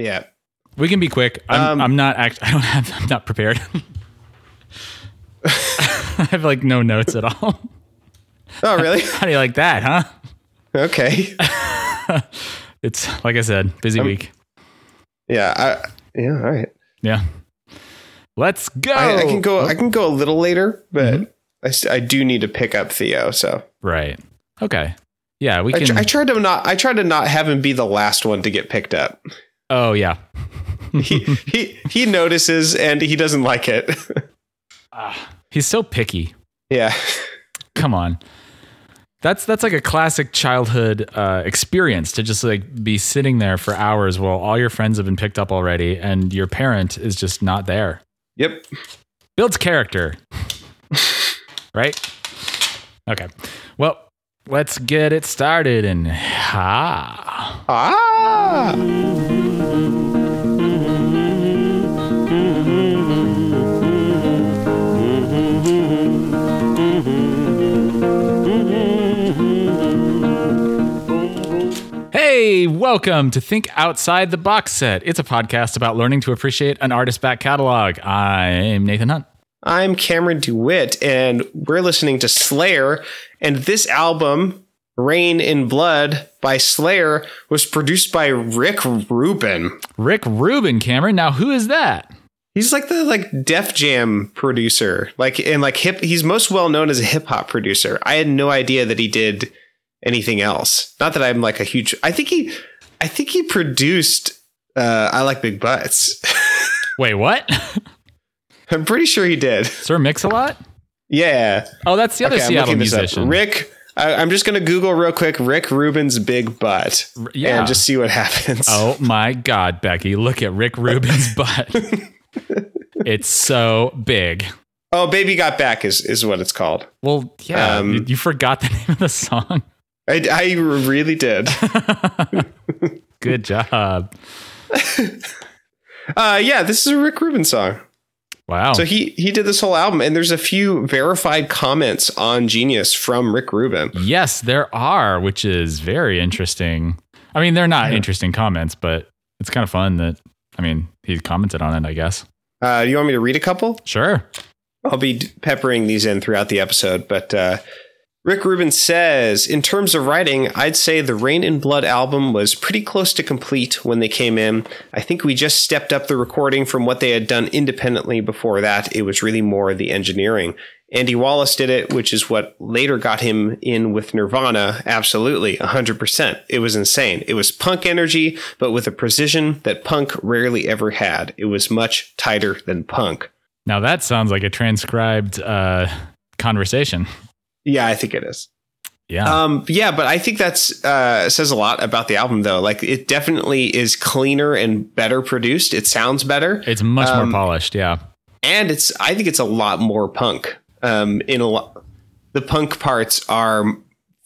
Yeah. We can be quick. I'm, Um, I'm not act. I don't have. I'm not prepared. I have like no notes at all. Oh, really? How do you like that, huh? okay. It's like I said, busy week. Yeah. I, yeah. All right. Yeah. Let's go. I, I can go. I can go a little later, but Mm-hmm. I, I do need to pick up Theo. So right. Okay. Yeah, we I, can. tr- I tried to not. I tried to not have him be the last one to get picked up. Oh yeah. He he he notices and he doesn't like it. He's so picky. yeah. Come on. That's that's like a classic childhood uh, experience to just like be sitting there for hours while all your friends have been picked up already and your parent is just not there. Yep. Builds character. right? Okay. Well, let's get it started and ha. Ah. Hey, welcome to Think Outside the Box Set. It's a podcast about learning to appreciate an artist's back catalog. I'm Nathan Hunt. I'm Cameron DeWitt, and we're listening to Slayer. And this album, Reign in Blood by Slayer, was produced by Rick Rubin. Rick Rubin, Cameron. Now, who is that? He's like the like Def Jam producer, like and like hip. He's most well known as a hip hop producer. I had no idea that he did anything else. Not that I'm like a huge. I think he, I think he produced. Uh, I like big butts. Wait, what? I'm pretty sure he did. Sir Mix-a-Lot? Yeah. Oh, that's the other Okay, Seattle looking this up. musician. Rick. I, I'm just gonna Google real quick. Rick Rubin's big butt, yeah. and just see what happens. Oh my God, Becky! Look at Rick Rubin's butt. it's so big. Oh, baby got back is is what it's called. Well, yeah, Um, you, you forgot the name of the song. I, I really did. Good job. Uh, yeah, this is a Rick Rubin song. Wow. So he he did this whole album, and there's a few verified comments on Genius from Rick Rubin. yes, there are, which is very interesting. I mean, they're not Yeah. interesting comments, but it's kind of fun that. I mean, he commented on it. I guess. Uh, you want me to read a couple? Sure. I'll be peppering these in throughout the episode, but uh, Rick Rubin says, in terms of writing, I'd say the Reign and Blood album was pretty close to complete when they came in. I think we just stepped up the recording from what they had done independently before that. It was really more the engineering. Andy Wallace did it, which is what later got him in with Nirvana. Absolutely, 100%. It was insane. It was punk energy, but with a precision that punk rarely ever had. It was much tighter than punk. Now that sounds like a transcribed uh, conversation. Yeah, I think it is. Yeah. Um, yeah, but I think that's uh, says a lot about the album, though. Like, it definitely is cleaner and better produced. It sounds better, it's much um, more polished. Yeah. and it's. I think it's a lot more punk. Um, in a lot, the punk parts are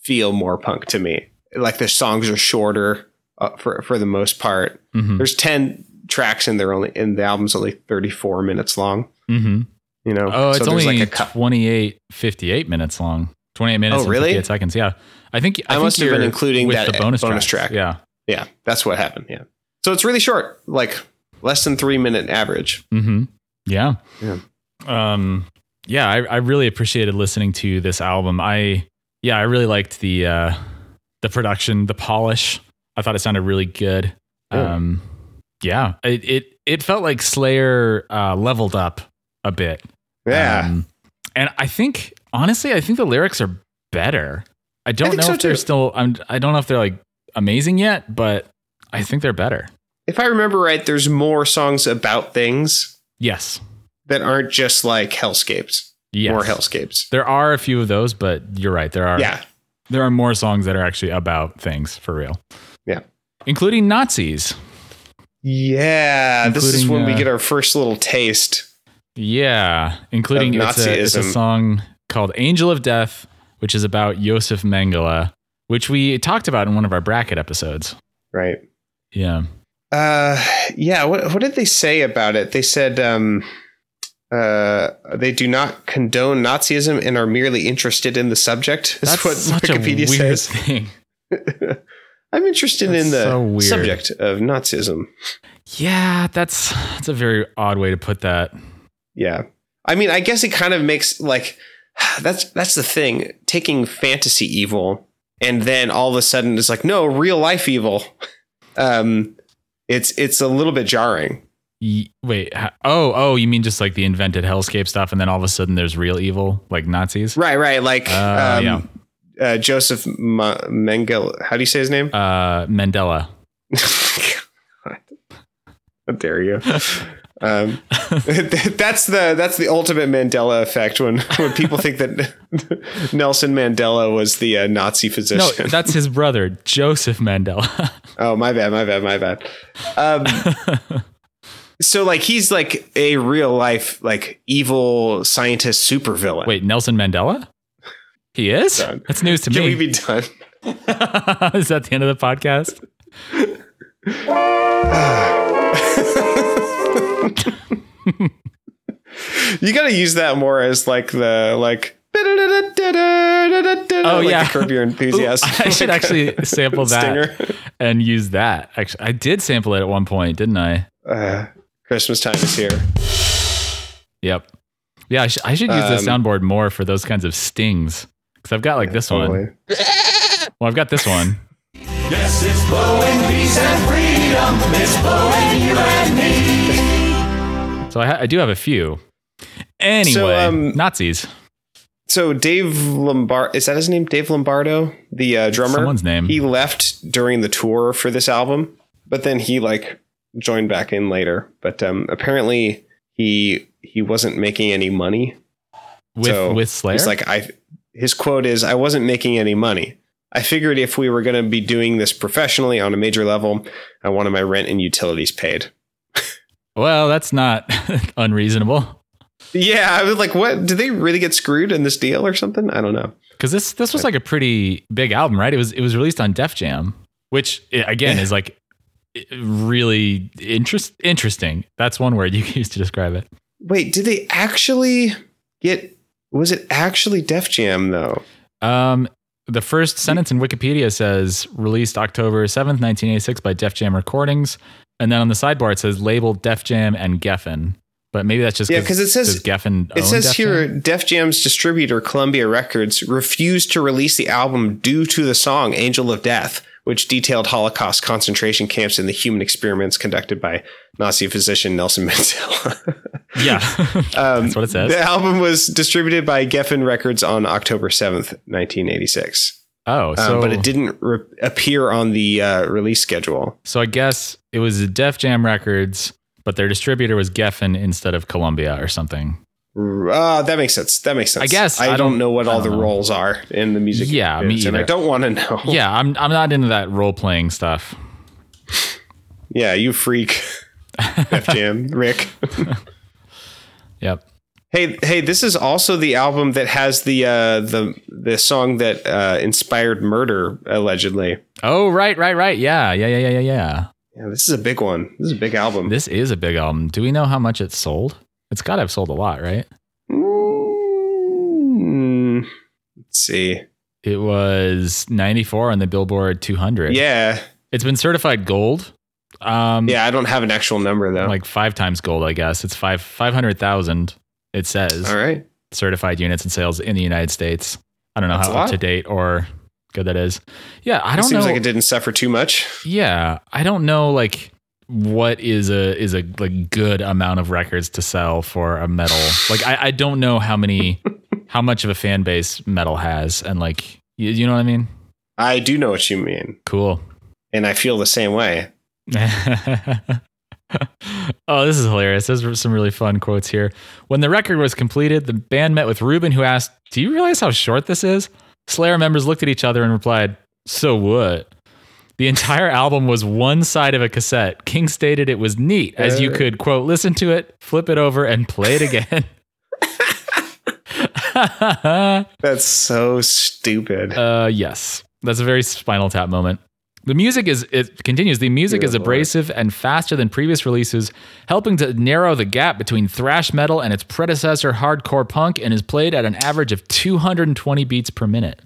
feel more punk to me. Like the songs are shorter uh, for for the most part. hmm There's ten tracks and they're only and the album's only 34 minutes long. hmm You know, Oh, it's So only like a cut. 28, 58 minutes long. 28 minutes Oh, and really? 58 seconds. Yeah. I think I, I think must have been including with that the bonus, bonus tracks. track. Yeah. Yeah, that's what happened. Yeah, so it's really short, like less than three minute average. hmm Yeah. Yeah. Um, yeah, I, I really appreciated listening to this album. I yeah, I really liked the uh the production, the polish. I thought it sounded really good. Yeah. Um yeah, it it it felt like Slayer uh leveled up a bit. Yeah, Um, and I think honestly, I think the lyrics are better. I don't think know so, if they're still I'm I don't know if they're like amazing yet, but I think they're better. if I remember right, there's more songs about things Yes. that aren't just like hellscapes. Yes. More hellscapes. There are a few of those, but you're right. There are Yeah, there are more songs that are actually about things for real. Yeah. Including Nazis. yeah. this is Including, when we uh, get our first little taste. Yeah. Including it's a, it's a song called Angel of Death, which is about Yosef Mengele, which we talked about in one of our bracket episodes. Right. Yeah. Uh, yeah. What what did they say about it? They said um, uh, they do not condone Nazism and are merely interested in the subject. Is That's what Wikipedia a weird says. thing. I'm interested That's in the so subject of Nazism. Yeah, that's that's a very odd way to put that. Yeah. I mean, I guess it kind of makes like that's that's the thing. Taking fantasy evil and then all of a sudden it's like no real life evil. Um, it's it's a little bit jarring. Wait, oh, oh, you mean just like the invented hellscape stuff, and then all of a sudden there's real evil, like Nazis? Right, right. Like Uh, um, yeah. uh, Joseph Ma- Mengele. How do you say his name? Uh, Mandela. How dare you? Um, that's the that's the ultimate Mandela effect when when people think that Nelson Mandela was the uh, Nazi No, that's his brother, Joseph Mandela. oh, my bad, my bad, my bad. Um, so like he's like a real life like evil scientist supervillain. Wait, Nelson Mandela? He is? Done. That's news to can me. Can we be done? is that the end of the podcast? You got to use that more as like the like. Oh like yeah. the curb your enthusiasm. I should actually sample that Stinger. and use that. Actually, I did sample it at one point, didn't I? Uh, Christmas time is here. Yep. Yeah, I, sh- I should use the Um, soundboard more for those kinds of stings because I've got like this one. Totally. Well, I've got this one. Yes, it's blowing peace and freedom. It's blowing you and me. So I, ha- I do have a few. Anyway, So, um, Nazis. So Dave Lombard is that his name? Dave Lombardo, the uh, drummer. Someone's name. He left during the tour for this album, but then he like joined back in later. But um, apparently he he wasn't making any money. With so with Slayer. He's like I. His quote is, "I wasn't making any money. I figured if we were going to be doing this professionally on a major level, I wanted my rent and utilities paid." Well, that's not unreasonable Yeah, I was like, "What? Did they really get screwed in this deal or something?" I don't know. because this this was like a pretty big album, right? It was it was released on Def Jam, which again is like really interest interesting. That's one word you can use to describe it. Wait, did they actually get? Was it actually Def Jam though? Um, the first sentence in Wikipedia says released October 7th, 1986 by Def Jam Recordings. And then on the sidebar, it says labeled Def Jam and Geffen. But maybe that's just yeah, because it says- Geffen It says Def here Jam? Def Jam's distributor Columbia Records refused to release the album due to the song Angel of Death, which detailed Holocaust concentration camps and the human experiments conducted by Nazi physician Nelson Mandela. Yeah, um, that's what it says. the album was distributed by Geffen Records on October 7th, 1986. Oh, Um, but it didn't re- appear on the uh, release schedule. so I guess it was Def Jam Records, but their distributor was Geffen instead of Columbia or something. Uh, that makes sense. That makes sense. I guess. I, I don't, don't- know what all the know. roles are in the music. Yeah, me and I don't want to know. Yeah, I'm I'm not into that role playing stuff. Yeah, you freak. Def Jam, Rick. Yep. Hey, hey, this is also the album that has the uh, the the song that uh, inspired murder allegedly. Oh, right, right, right. Yeah, yeah, yeah, yeah, yeah, yeah. Yeah, this is a big one. This is a big album. This is a big album. Do we know how much it sold? It's got to have sold a lot, right? Mm, let's see. It was 94 on the Billboard 200. Yeah, It's been certified gold. Um, yeah. I don't have an actual number though. like five times gold, I guess. It's five 500,000. It says all right. certified units and sales in the United States. I don't know That's how up to date or good that is. Yeah, I It don't seems know. like it didn't suffer too much. yeah, I don't know like what is a is a like good amount of records to sell for a metal. like I, I don't know how many how much of a fan base metal has and like you, you know what I mean? I do know what you mean, Cool. and I feel the same way. oh, this is hilarious. There's some really fun quotes here. When the record was completed, the band met with Rubin, who asked, Do you realize how short this is? Slayer members looked at each other and replied, So what? The entire album was one side of a cassette. King stated it was neat, as you Uh. could, quote, listen to it, flip it over, and play it again. That's so stupid. Uh, yes, that's a very Spinal Tap moment. The music is it continues. The music is abrasive and faster than previous releases, helping to narrow the gap between thrash metal and its predecessor, hardcore punk, and is played at an average of 220 beats per minute.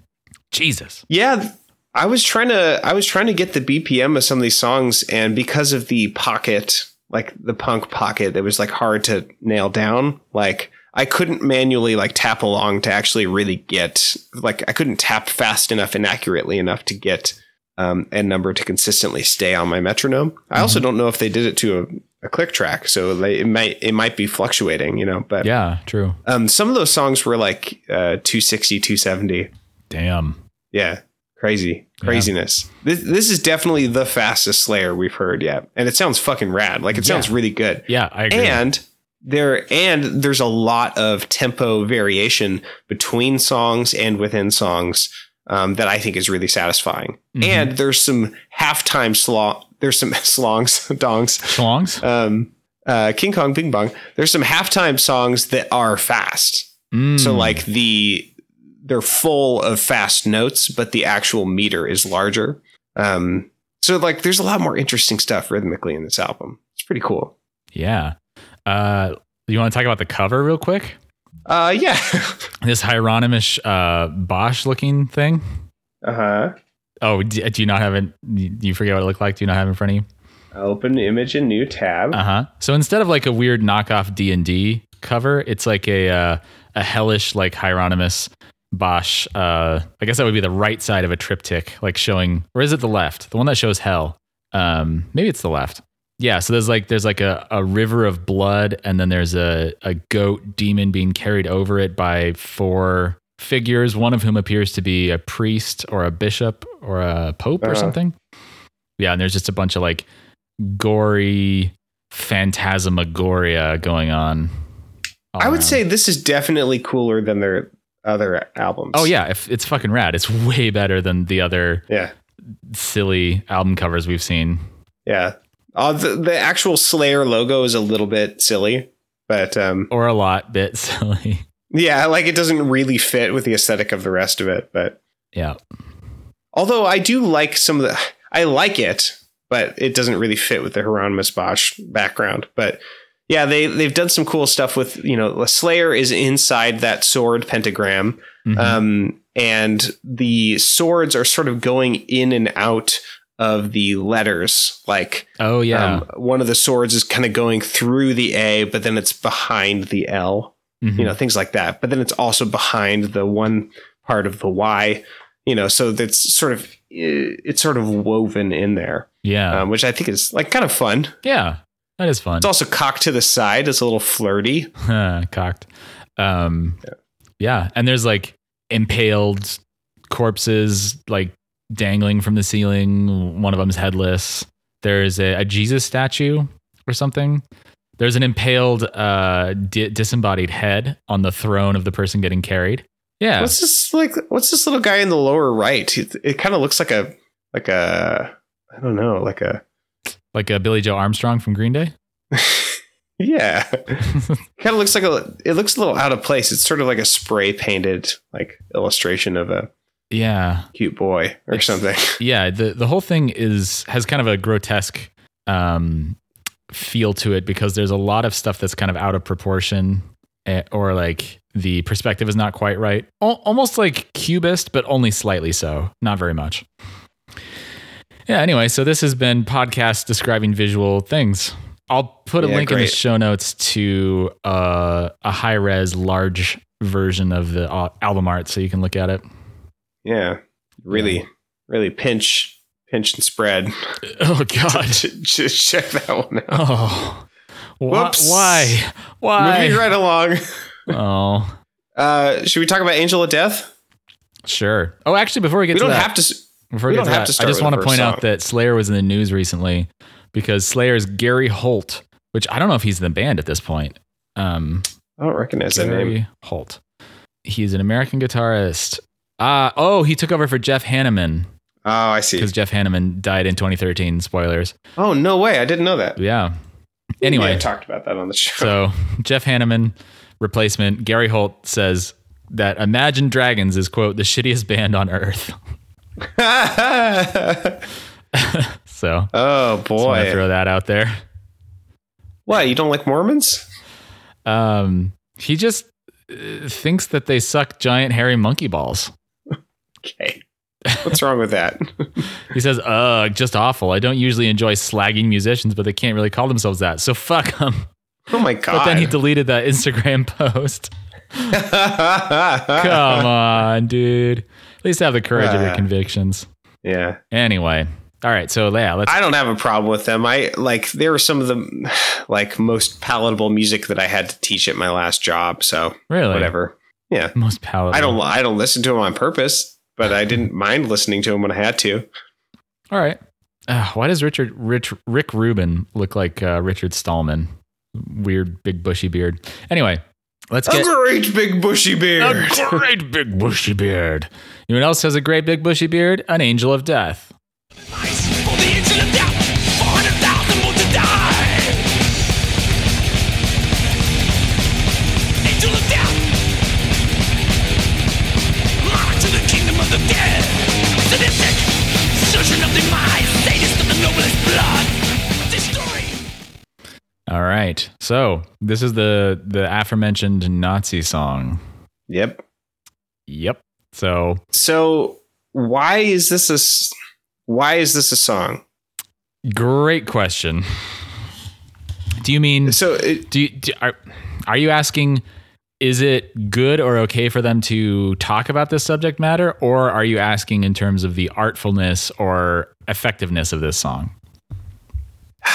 Jesus. Yeah, I was trying to I was trying to get the BPM of some of these songs, and because of the pocket like the punk pocket it was like hard to nail down. Like I couldn't manually like tap along to actually really get like I couldn't tap fast enough and accurately enough to get um, a number to consistently stay on my metronome. I also don't know if they did it to a, a click track, so they, it might it might be fluctuating, you know. But Yeah, true. um, some of those songs were like uh, 260, 270. Damn. Yeah, crazy craziness. This this is definitely the fastest Slayer we've heard yet, and it sounds fucking rad. Like it sounds really good. Yeah, I agree. And there and there's a lot of tempo variation between songs and within songs um, that I think is really satisfying. Mhm. And there's some halftime slong. There's some slongs, dongs. Schlongs? Um, uh, King Kong Bing Bong. There's some halftime songs that are fast. Mm. So like the they're full of fast notes, but the actual meter is larger. Um, so like there's a lot more interesting stuff rhythmically in this album. It's pretty cool. Yeah. Uh, you want to talk about the cover real quick? Uh, yeah. This Hieronymus uh, Bosch looking thing. uh huh. Oh, do, do you not have it? Do you forget what it looked like? Do you not have it in front of you? Open image and new tab. Uh huh. So instead of like a weird knockoff D and D cover, it's like a uh, a hellish like Hieronymus Bosch. Uh, I guess that would be the right side of a triptych, like showing, or is it the left? The one that shows hell. Um, maybe it's the left. Yeah. So there's like there's like a, a river of blood, and then there's a a goat demon being carried over it by four figures, one of whom appears to be a priest or a bishop or a pope or Uh-huh. something. Yeah, and there's just a bunch of like gory phantasmagoria going on. I would around. say this is definitely cooler than their other albums. Oh yeah, if it's fucking rad. It's way better than the other Yeah. silly album covers we've seen. Yeah. Uh, the, the actual Slayer logo is a little bit silly, but um, Or a lot bit silly. yeah, like it doesn't really fit with the aesthetic of the rest of it. But Yeah. although I do like some of the, I like it, but it doesn't really fit with the Hieronymus Bosch background. But yeah, they they've done some cool stuff with you know, Slayer is inside that sword pentagram, Mhm. um, and the swords are sort of going in and out of the letters, like oh yeah. Um, one of the swords is kind of going through the A, but then it's behind the L, Mhm. you know, things like that. But then it's also behind the one part of the Y, you know, so that's sort of it's sort of woven in there, yeah. um, which I think is like kind of fun. yeah. That is fun. It's also cocked to the side. It's a little flirty. Cocked. Um, yeah. And there's like impaled corpses like dangling from the ceiling. One of them's headless. There's a, a Jesus statue or something. There's an impaled, uh, di- disembodied head on the throne of the person getting carried. Yeah. What's this like? What's this little guy in the lower right? It, it kind of looks like a like a I don't know, like a like a Billie Joe Armstrong from Green Day. Yeah. kind of looks like a it looks a little out of place. It's sort of like a spray painted like illustration of a Yeah. cute boy or It's- something. yeah the the whole thing is has kind of a grotesque um feel to it because there's a lot of stuff that's kind of out of proportion eh, or like the perspective is not quite right. Al- almost like cubist but only slightly so not very much. Yeah anyway so this has been podcast describing visual things. I'll put a Yeah, link in the show notes to uh, a high res large version of the uh, album art so you can look at it Yeah. Really really pinch pinch and spread. oh god Just check that one out. Oh? Whoops. Why? Why? Moving right along. Oh, Uh should we talk about Angel of Death? sure. Oh, actually, before we get We to don't that, have to before we we don't to have that, to I just want to point out that Slayer was in the news recently because Slayer's Gary Holt, which I don't know if he's in the band at this point. Um, I don't recognize that name. Holt. He's an American guitarist. Ah, oh, he took over for Jeff Hanneman Oh, I see. because Jeff Hanneman died in 2013. Spoilers. Oh, no way. I didn't know that. Yeah. Anyway, have talked about that on the show. So Jeff Hanneman replacement. Gary Holt says that Imagine Dragons is quote the shittiest band on earth. So oh boy. throw that out there. What, you don't like Mormons? Um, he just uh, thinks that they suck giant hairy monkey balls. Okay. What's wrong with that? He says, "Ugh, just awful. I don't usually enjoy slagging musicians, but they can't really call themselves that. So fuck them." Oh my god! But then he deleted that Instagram post. Come on, dude. At least have the courage of your Uh. convictions. yeah, Anyway, all right. So yeah, let's. I don't have a problem with them. I like they were some of the like most palatable music that I had to teach at my last job. So Really? whatever. Yeah, Most palatable. I don't. I don't listen to them on purpose, but I didn't mind listening to him when I had to. All right. Uh, why does Richard Rich Rick Rubin look like uh, Richard Stallman? Weird big bushy beard. Anyway, let's A get a great big bushy beard. a great big bushy beard. Anyone else has a great big bushy beard? An angel of death. For All right. So this is the the aforementioned Nazi song. Yep. Yep. So So why is this a why is this a song? great question. Do you mean So it, do, you, do are, are you asking is it good or okay for them to talk about this subject matter or are you asking in terms of the artfulness or effectiveness of this song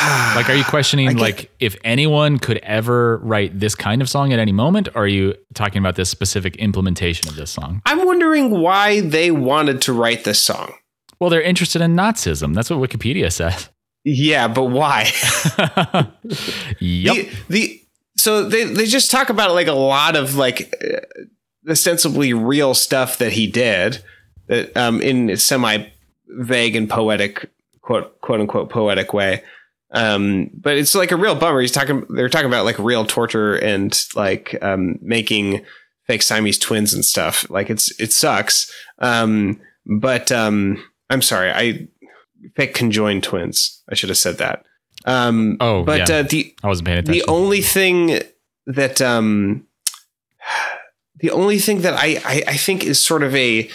like are you questioning like if anyone could ever write this kind of song at any moment or are you talking about this specific implementation of this song I'm wondering why they wanted to write this song. well they're interested in nazism that's what wikipedia says Yeah, but why? yep The, the so they they just talk about like a lot of like uh, ostensibly real stuff that he did that um in semi vague and poetic quote quote unquote poetic way. Um, but it's like a real bummer. He's talking. They're talking about like real torture and like um, making fake Siamese twins and stuff. Like it's it sucks. Um, but um, I'm sorry. I fake conjoined twins. I should have said that. Um, Oh, but yeah. uh, the i wasn't paying attention the only thing that um the only thing that I, I I think is sort of a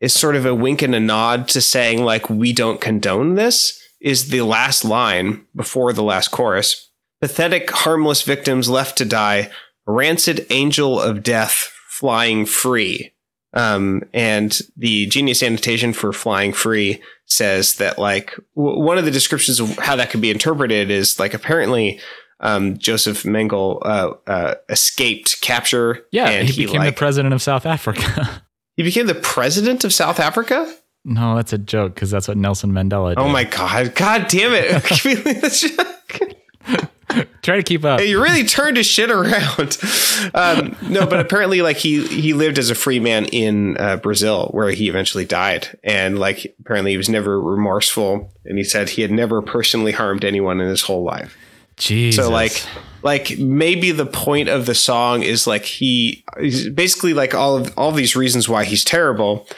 is sort of a wink and a nod to saying like we don't condone this is the last line before the last chorus. Pathetic, harmless victims left to die, rancid angel of death flying free. Um, and the genius annotation for flying free says that like w- one of the descriptions of how that could be interpreted is like apparently um, Joseph Mengele uh, uh, escaped capture. yeah and he, became like, the president of south africa he became the president of South Africa. No, that's a joke because that's what Nelson Mandela did. Oh my god! God damn it! Can we this joke? Try to keep up. You really turned his shit around. Um, no, but apparently, like he he lived as a free man in uh, Brazil, where he eventually died, and like apparently he was never remorseful, and he said he had never personally harmed anyone in his whole life. Jesus. So like like maybe the point of the song is like he he's basically like all of all these reasons why he's terrible,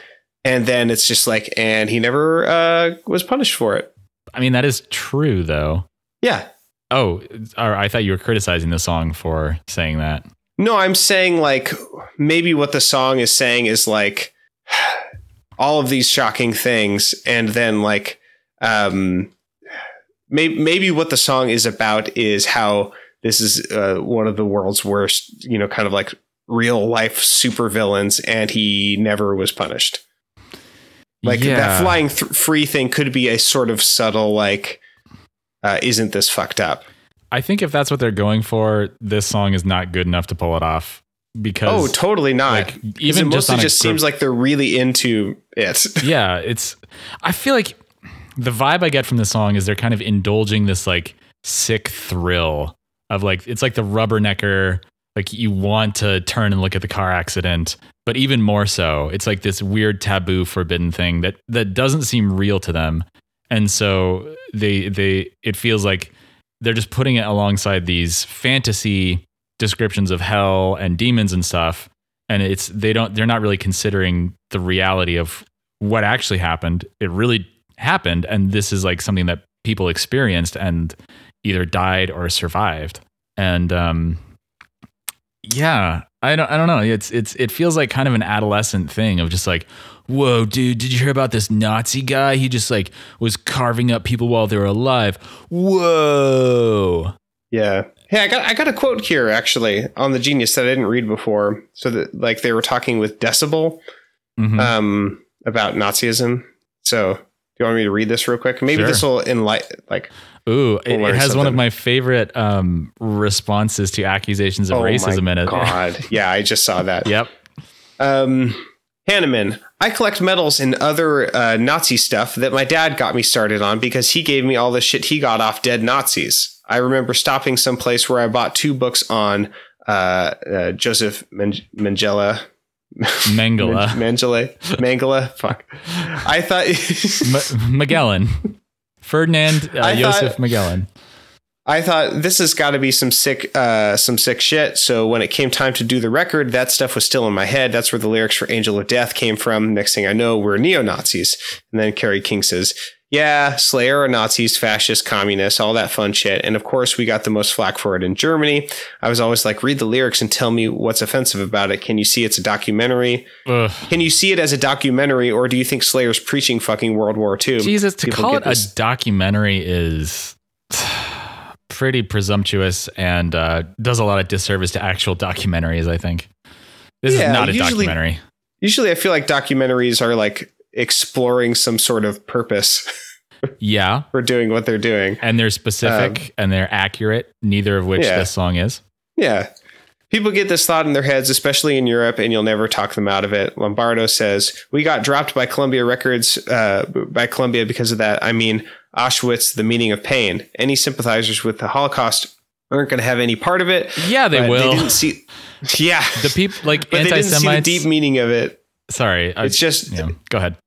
and then it's just like and he never uh, was punished for it. I mean, that is true though. Yeah. Oh, I thought you were criticizing the song for saying that. No, I'm saying like maybe what the song is saying is like all of these shocking things, and then like um, maybe maybe what the song is about is how this is uh, one of the world's worst, you know, kind of like real life supervillains, and he never was punished. Like Yeah. that flying th- free thing could be a sort of subtle like, uh, isn't this fucked up? I think if that's what they're going for, this song is not good enough to pull it off. Because Oh, totally not. like, 'Cause even it just mostly on just group- seems like they're really into it. yeah, it's. I feel like the vibe I get from the song is they're kind of indulging this like sick thrill of like it's like the rubbernecker. Like you want to turn and look at the car accident, but even more so, it's like this weird taboo, forbidden thing that that doesn't seem real to them, and so they they it feels like they're just putting it alongside these fantasy descriptions of hell and demons and stuff. And it's they don't they're not really considering the reality of what actually happened. It really happened and this is like something that people experienced and either died or survived. And um yeah I don't I don't know. It's it's it feels like kind of an adolescent thing of just like, whoa, dude, did you hear about this Nazi guy? He just like was carving up people while they were alive. Whoa. Yeah. Hey, I got I got a quote here actually on the Genius that I didn't read before. So that like they were talking with Decibel Mhm. um, about Nazism. So do you want me to read this real quick? Maybe Sure. this will enlighten. Like, Ooh, it, it has one of my favorite um, responses to accusations of oh racism in it. God, yeah, I just saw that. yep. Um, Hanneman, I collect medals and other uh, Nazi stuff that my dad got me started on because he gave me all the shit he got off dead Nazis. I remember stopping someplace where I bought two books on uh, uh, Joseph Men- Mengele. Mengele. Mengele. Mengele. Fuck. I thought. M- Magellan. Ferdinand uh, Joseph Magellan. I thought this has got to be some sick, uh, some sick shit. So when it came time to do the record, that stuff was still in my head. That's where the lyrics for "Angel of Death" came from. Next thing I know, we're neo Nazis. And then Kerry King says, "Yeah, Slayer are Nazis, fascists, communists, all that fun shit." And of course, we got the most flack for it in Germany. I was always like, "Read the lyrics and tell me what's offensive about it. Can you see it's a documentary? Ugh. Can you see it as a documentary, or do you think Slayer's preaching fucking World War II?" Jesus, to People call it a this- documentary is pretty presumptuous and uh, does a lot of disservice to actual documentaries, I think. This Yeah, is not a usually- documentary. Usually, I feel like documentaries are like exploring some sort of purpose Yeah. for doing what they're doing. And they're specific and they're accurate, neither of which Um, Yeah. this song is. Yeah. People get this thought in their heads, especially in Europe, and you'll never talk them out of it. Lombardo says, We got dropped by Columbia Records, uh, by Columbia because of that. I mean, Auschwitz, the meaning of pain. Any sympathizers with the Holocaust aren't going to have any part of it. Yeah, they will. They didn't see. Yeah. the people, like anti Semites. deep meaning of it. Sorry. I, It's just, yeah, go ahead.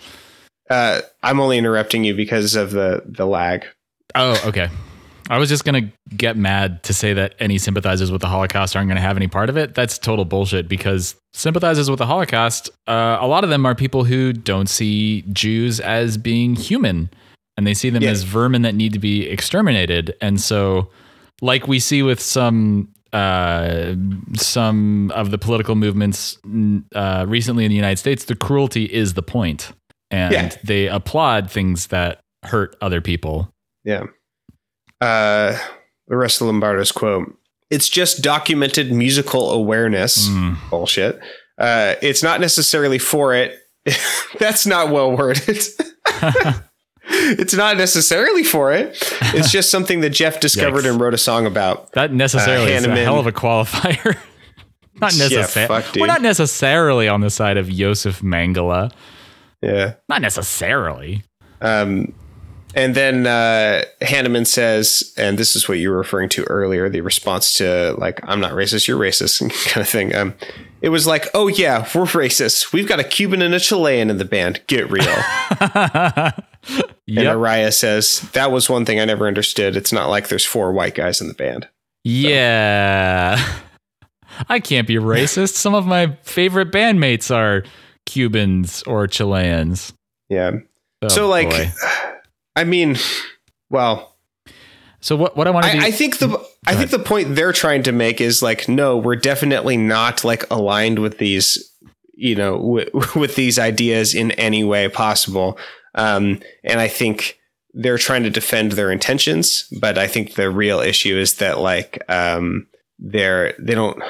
uh, I'm only interrupting you because of the, the lag. Oh, okay. I was just to get mad to say that any sympathizers with the Holocaust aren't going to have any part of it. That's total bullshit because sympathizers with the Holocaust, uh, a lot of them are people who don't see Jews as being human and they see them Yeah. as vermin that need to be exterminated. And so, like we see with some. Uh, some of the political movements uh, recently in the United States, the cruelty is the point, and Yeah. they applaud things that hurt other people. Yeah. Uh, the rest of Lombardo's quote It's just documented musical awareness. Mm. Bullshit. Uh, it's not necessarily for it. That's not well worded. it's not necessarily for it. It's just something that Jeff discovered and wrote a song about. That necessarily is a hell of a qualifier. not necessarily. dude. We're not necessarily on the side of Josef Mangala. Yeah. Not necessarily. Um, and then uh, Hanneman says, and this is what you were referring to earlier, the response to like, I'm not racist, you're racist kind of thing. Um, it was like, oh yeah, we're racist. We've got a Cuban and a Chilean in the band. Get real. And Yep. Araya says, that was one thing I never understood. It's not like there's four white guys in the band. Yeah. I can't be racist. Some of my favorite bandmates are Cubans or Chileans. Yeah. Oh, so like, boy. I mean, well, so what? What I want to do? I, I think the I think the point they're trying to make is like, no, we're definitely not like aligned with these, you know, w- with these ideas in any way possible. Um, and I think they're trying to defend their intentions, but I think the real issue is that like um, they're they don't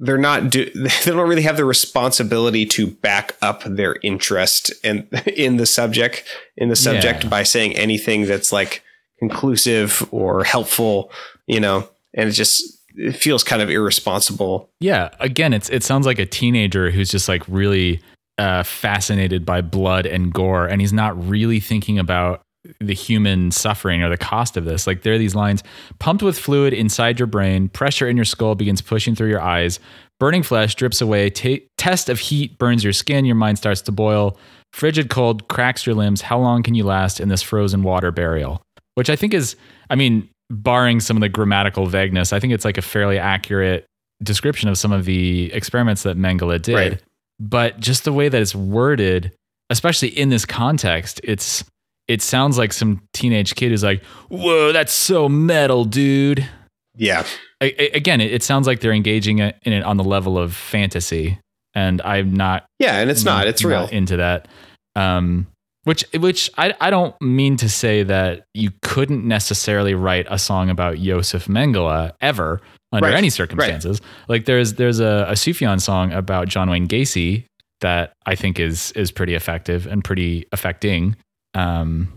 they're not do they don't really have the responsibility to back up their interest in in the subject in the subject Yeah. by saying anything that's like conclusive or helpful, you know, and it just it feels kind of irresponsible. Yeah, again, it's it sounds like a teenager who's just like really uh, fascinated by blood and gore, and he's not really thinking about the human suffering or the cost of this. Like there are these lines: pumped with fluid inside your brain, pressure in your skull begins pushing through your eyes, burning flesh drips away, ta test of heat burns your skin, your mind starts to boil, frigid cold cracks your limbs. How long can you last in this frozen water burial? Which I think is, I mean, barring some of the grammatical vagueness, I think it's like a fairly accurate description of some of the experiments that Mengele did. Right. But just the way that it's worded, especially in this context, it's it sounds like some teenage kid who's like, "Whoa, that's so metal, dude." Yeah. I, I- again, it, it sounds like they're engaging in it on the level of fantasy, and I'm not. Yeah, and it's not. It's real. into that. Um, which which I I don't mean to say that you couldn't necessarily write a song about Yosef Mengele ever under Right, any circumstances. Like there's there's a, a Sufjan song about John Wayne Gacy that I think is is pretty effective and pretty affecting. Um,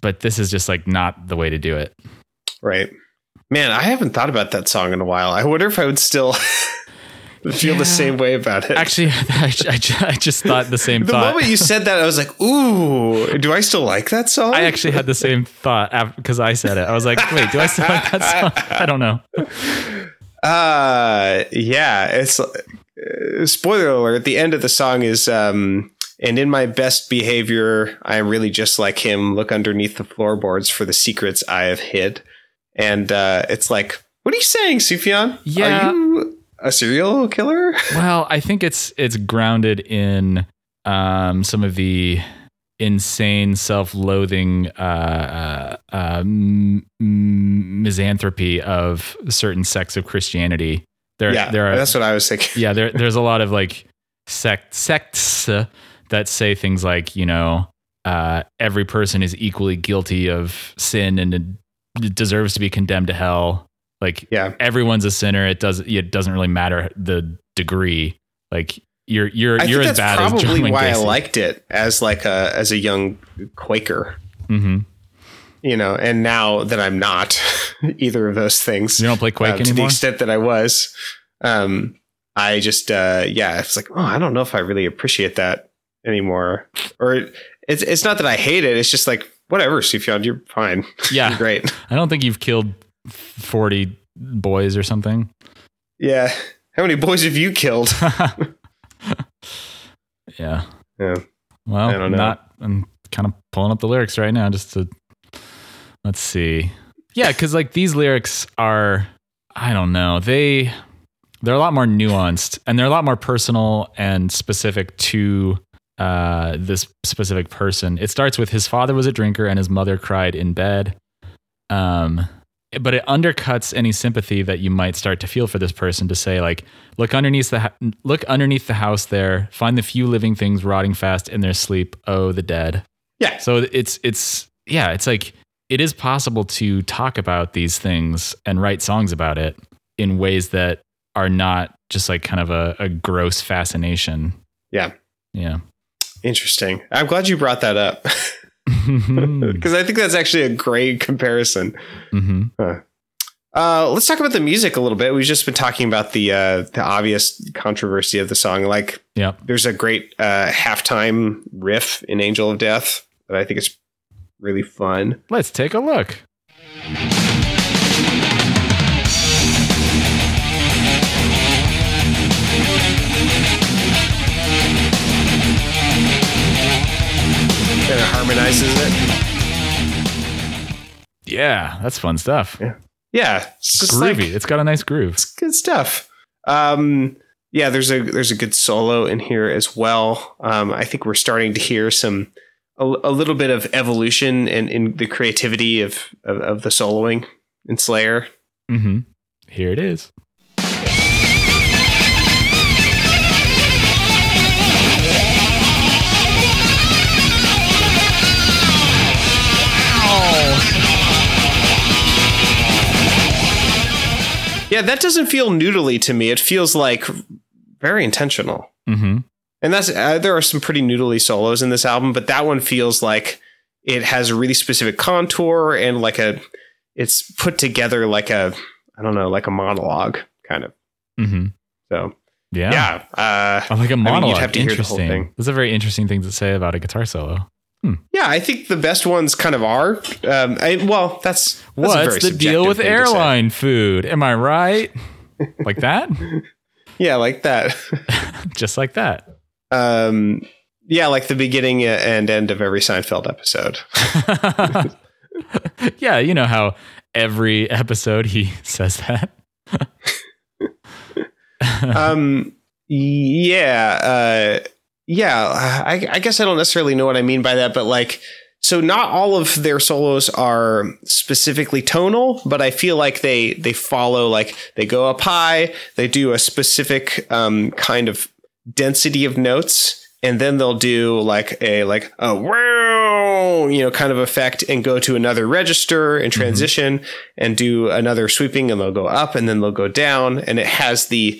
but this is just like not the way to do it. Right. Man, I haven't thought about that song in a while. I wonder if I would still feel Yeah. the same way about it. Actually, I, I, ju- I just thought the same the thought. moment you said that, I was like, "Ooh, do I still like that song?" I actually had the same thought because I said it. I was like, wait, do I still like that song? I don't know. Uh, yeah. It's uh, spoiler alert. The end of the song is, um, and in my best behavior, I am really just like him. Look underneath the floorboards for the secrets I have hid. And uh, it's like, what are you saying, Sufjan? Yeah. Are you a serial killer? Well, I think it's it's grounded in um, some of the insane self-loathing uh, uh, uh, m- misanthropy of certain sects of Christianity. There, yeah, there are that's what I was thinking. yeah, there, there's a lot of like sect sects uh, that say things like, you know, uh, every person is equally guilty of sin and deserves to be condemned to hell. Like Yeah. everyone's a sinner. It does it doesn't really matter the degree. Like you're you're I you're as bad as probably John Wayne why I liked it as like a as a young Quaker. Mm-hmm. You know, and now that I'm not either of those things, You don't play Quake uh, to the extent that I was, um, I just uh, yeah, it's like oh, I don't know if I really appreciate that anymore. Or it's it's not that I hate it. It's just like whatever, Sufjan, you're fine. Yeah. You're great. I don't think you've killed forty boys or something. Yeah. How many boys have you killed? yeah. Yeah. Well, I don't know. not. I'm kind of pulling up the lyrics right now just to. Let's see. Yeah, because like these lyrics are, I don't know. They they're a lot more nuanced and they're a lot more personal and specific to uh, this specific person. It starts with his father was a drinker and his mother cried in bed. Um, but it undercuts any sympathy that you might start to feel for this person to say like look underneath the ha- look underneath the house there find the few living things rotting fast in their sleep oh the dead Yeah. so it's it's yeah it's like it is possible to talk about these things and write songs about it in ways that are not just like kind of a, a gross fascination Yeah. yeah Interesting. I'm glad you brought that up because I think that's actually a great comparison. hmm Uh, let's talk about the music a little bit. We've just been talking about the uh, the obvious controversy of the song. Like, yep there's a great uh, halftime riff in "Angel of Death" that I think is really fun. let's take a look harmonizes it. yeah that's fun stuff Yeah, it's groovy like- it's got a nice groove it's good stuff. Um, yeah, there's a there's a good solo in here as well. Um, I think we're starting to hear some a, a little bit of evolution in, in the creativity of, of of the soloing in Slayer. hmm here it is Yeah, that doesn't feel noodly to me. It feels like very intentional. hmm And that's uh, there are some pretty noodly solos in this album, but that one feels like it has a really specific contour and like a it's put together like a I don't know, like a monologue kind of. Mm-hmm. So yeah yeah, uh, like a mean, you'd monologue. have to hear the whole interesting. thing. That's a very interesting thing to say about a guitar solo. Yeah. I think the best ones kind of are. Um, I, well, that's, that's What's the deal with thing to say. airline food? Am I right? like that? Yeah, like that. Just like that. um, yeah, like the beginning and end of every Seinfeld episode. yeah, you know how every episode he says that. um yeah uh yeah I, I guess i don't necessarily know what i mean by that but like so not all of their solos are specifically tonal, but I feel like they they follow like they go up high, they do a specific um, kind of density of notes, and then they'll do like a like a wow, you know, kind of effect, and go to another register and transition, and do another sweeping, and they'll go up, and then they'll go down, and it has the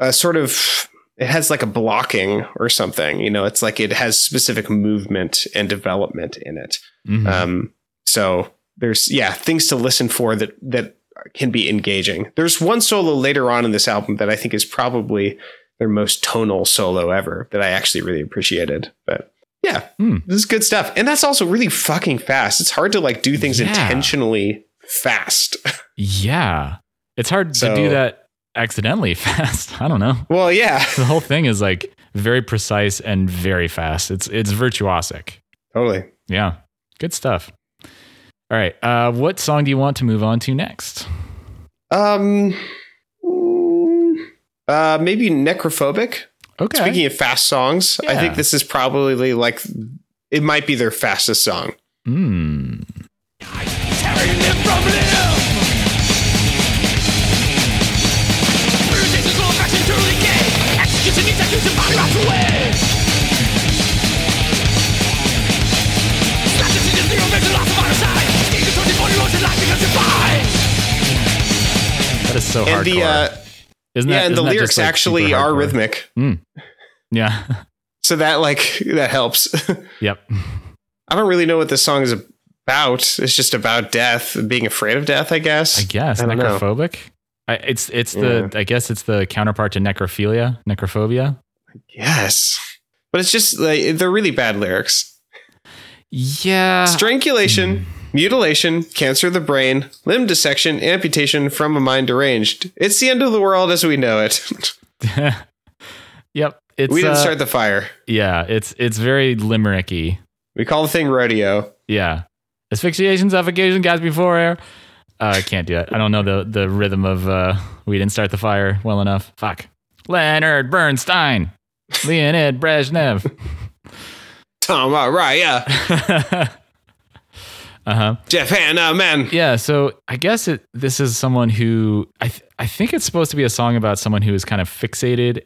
uh, sort of it has like a blocking or something you know it's like it has specific movement and development in it Mhm. um so there's yeah things to listen for that that can be engaging there's one solo later on in this album that i think is probably their most tonal solo ever that i actually really appreciated but yeah Hmm. this is good stuff and that's also really fucking fast it's hard to like do things Yeah. intentionally fast yeah. It's hard So- to do that accidentally fast. I don't know. well yeah The whole thing is like very precise and very fast. It's it's virtuosic. totally Yeah. Good stuff. All right. Uh, what song do you want to move on to next? Um, mm, uh, maybe necrophobic. Okay. Speaking of fast songs, I think this is probably like it might be their fastest song. Hmm. Execution, execution, body rots away. Slashes in zero, makes a of honor side. Stage of 2040 motion, life becomes defined. That is so And hardcore. the uh, isn't yeah, that, and the lyrics like, actually are rhythmic, Yeah. so that like that helps. yep. I don't really know what this song is about. It's just about death, being afraid of death, I guess. I guess I don't know. I, it's it's the I guess it's the counterpart to necrophilia, necrophobia. Yes, but it's just like they're really bad lyrics. Yeah. Strangulation, mutilation, cancer of the brain, limb dissection, amputation from a mind deranged. It's the end of the world as we know it. yep. It's we didn't uh, start the fire. Yeah, it's it's very limericky. We call the thing rodeo. Yeah. Asphyxiation, suffocation, gas before air. Uh, I can't do it. I don't know the the rhythm of uh we didn't start the fire well enough. Fuck. Leonard Bernstein. Leonid Brezhnev. Tom Araya, uh-huh. Jeff Hanneman. Yeah, so I guess it this is someone who I th- I think it's supposed to be a song about someone who is kind of fixated.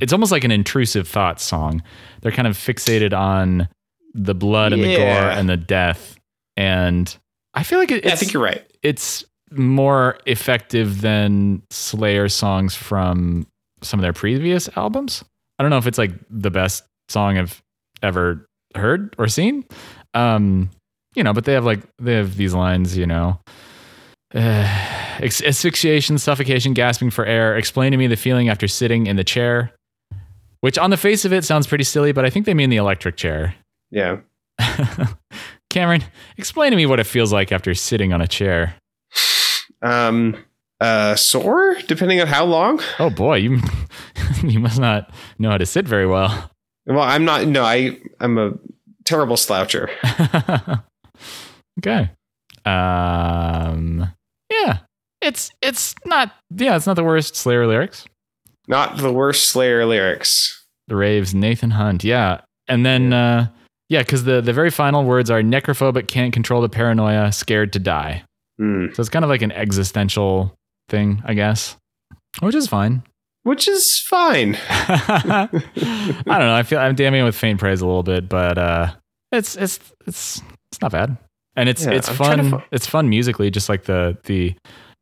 It's almost like an intrusive thought song. They're kind of fixated on the blood and the gore and the death, and I feel like it, Yeah, I think you're right. It's more effective than Slayer songs from some of their previous albums. I don't know if it's like the best song I've ever heard or seen. Um, you know, but they have like they have these lines, you know. Uh, asphyxiation, suffocation, gasping for air. Explain to me the feeling after sitting in the chair, which on the face of it sounds pretty silly, but I think they mean the electric chair. Yeah. Cameron, explain to me what it feels like after sitting on a chair. Um, uh, sore, depending on how long. Oh boy, you you must not know how to sit very well. Well, I'm not. No, I. I'm a terrible sloucher. okay. Um yeah. It's it's not yeah, it's not the worst Slayer lyrics. Not the worst Slayer lyrics. The Raves, Nathan Hunt. Yeah. And then uh yeah, because the, the very final words are necrophobic, can't control the paranoia, scared to die. Hmm. So it's kind of like an existential thing, I guess. Which is fine. Which is fine. I don't know. I feel I'm damning with faint praise a little bit, but uh, it's it's it's it's not bad, and it's Yeah, it's I'm fun. it's fun musically, just like the the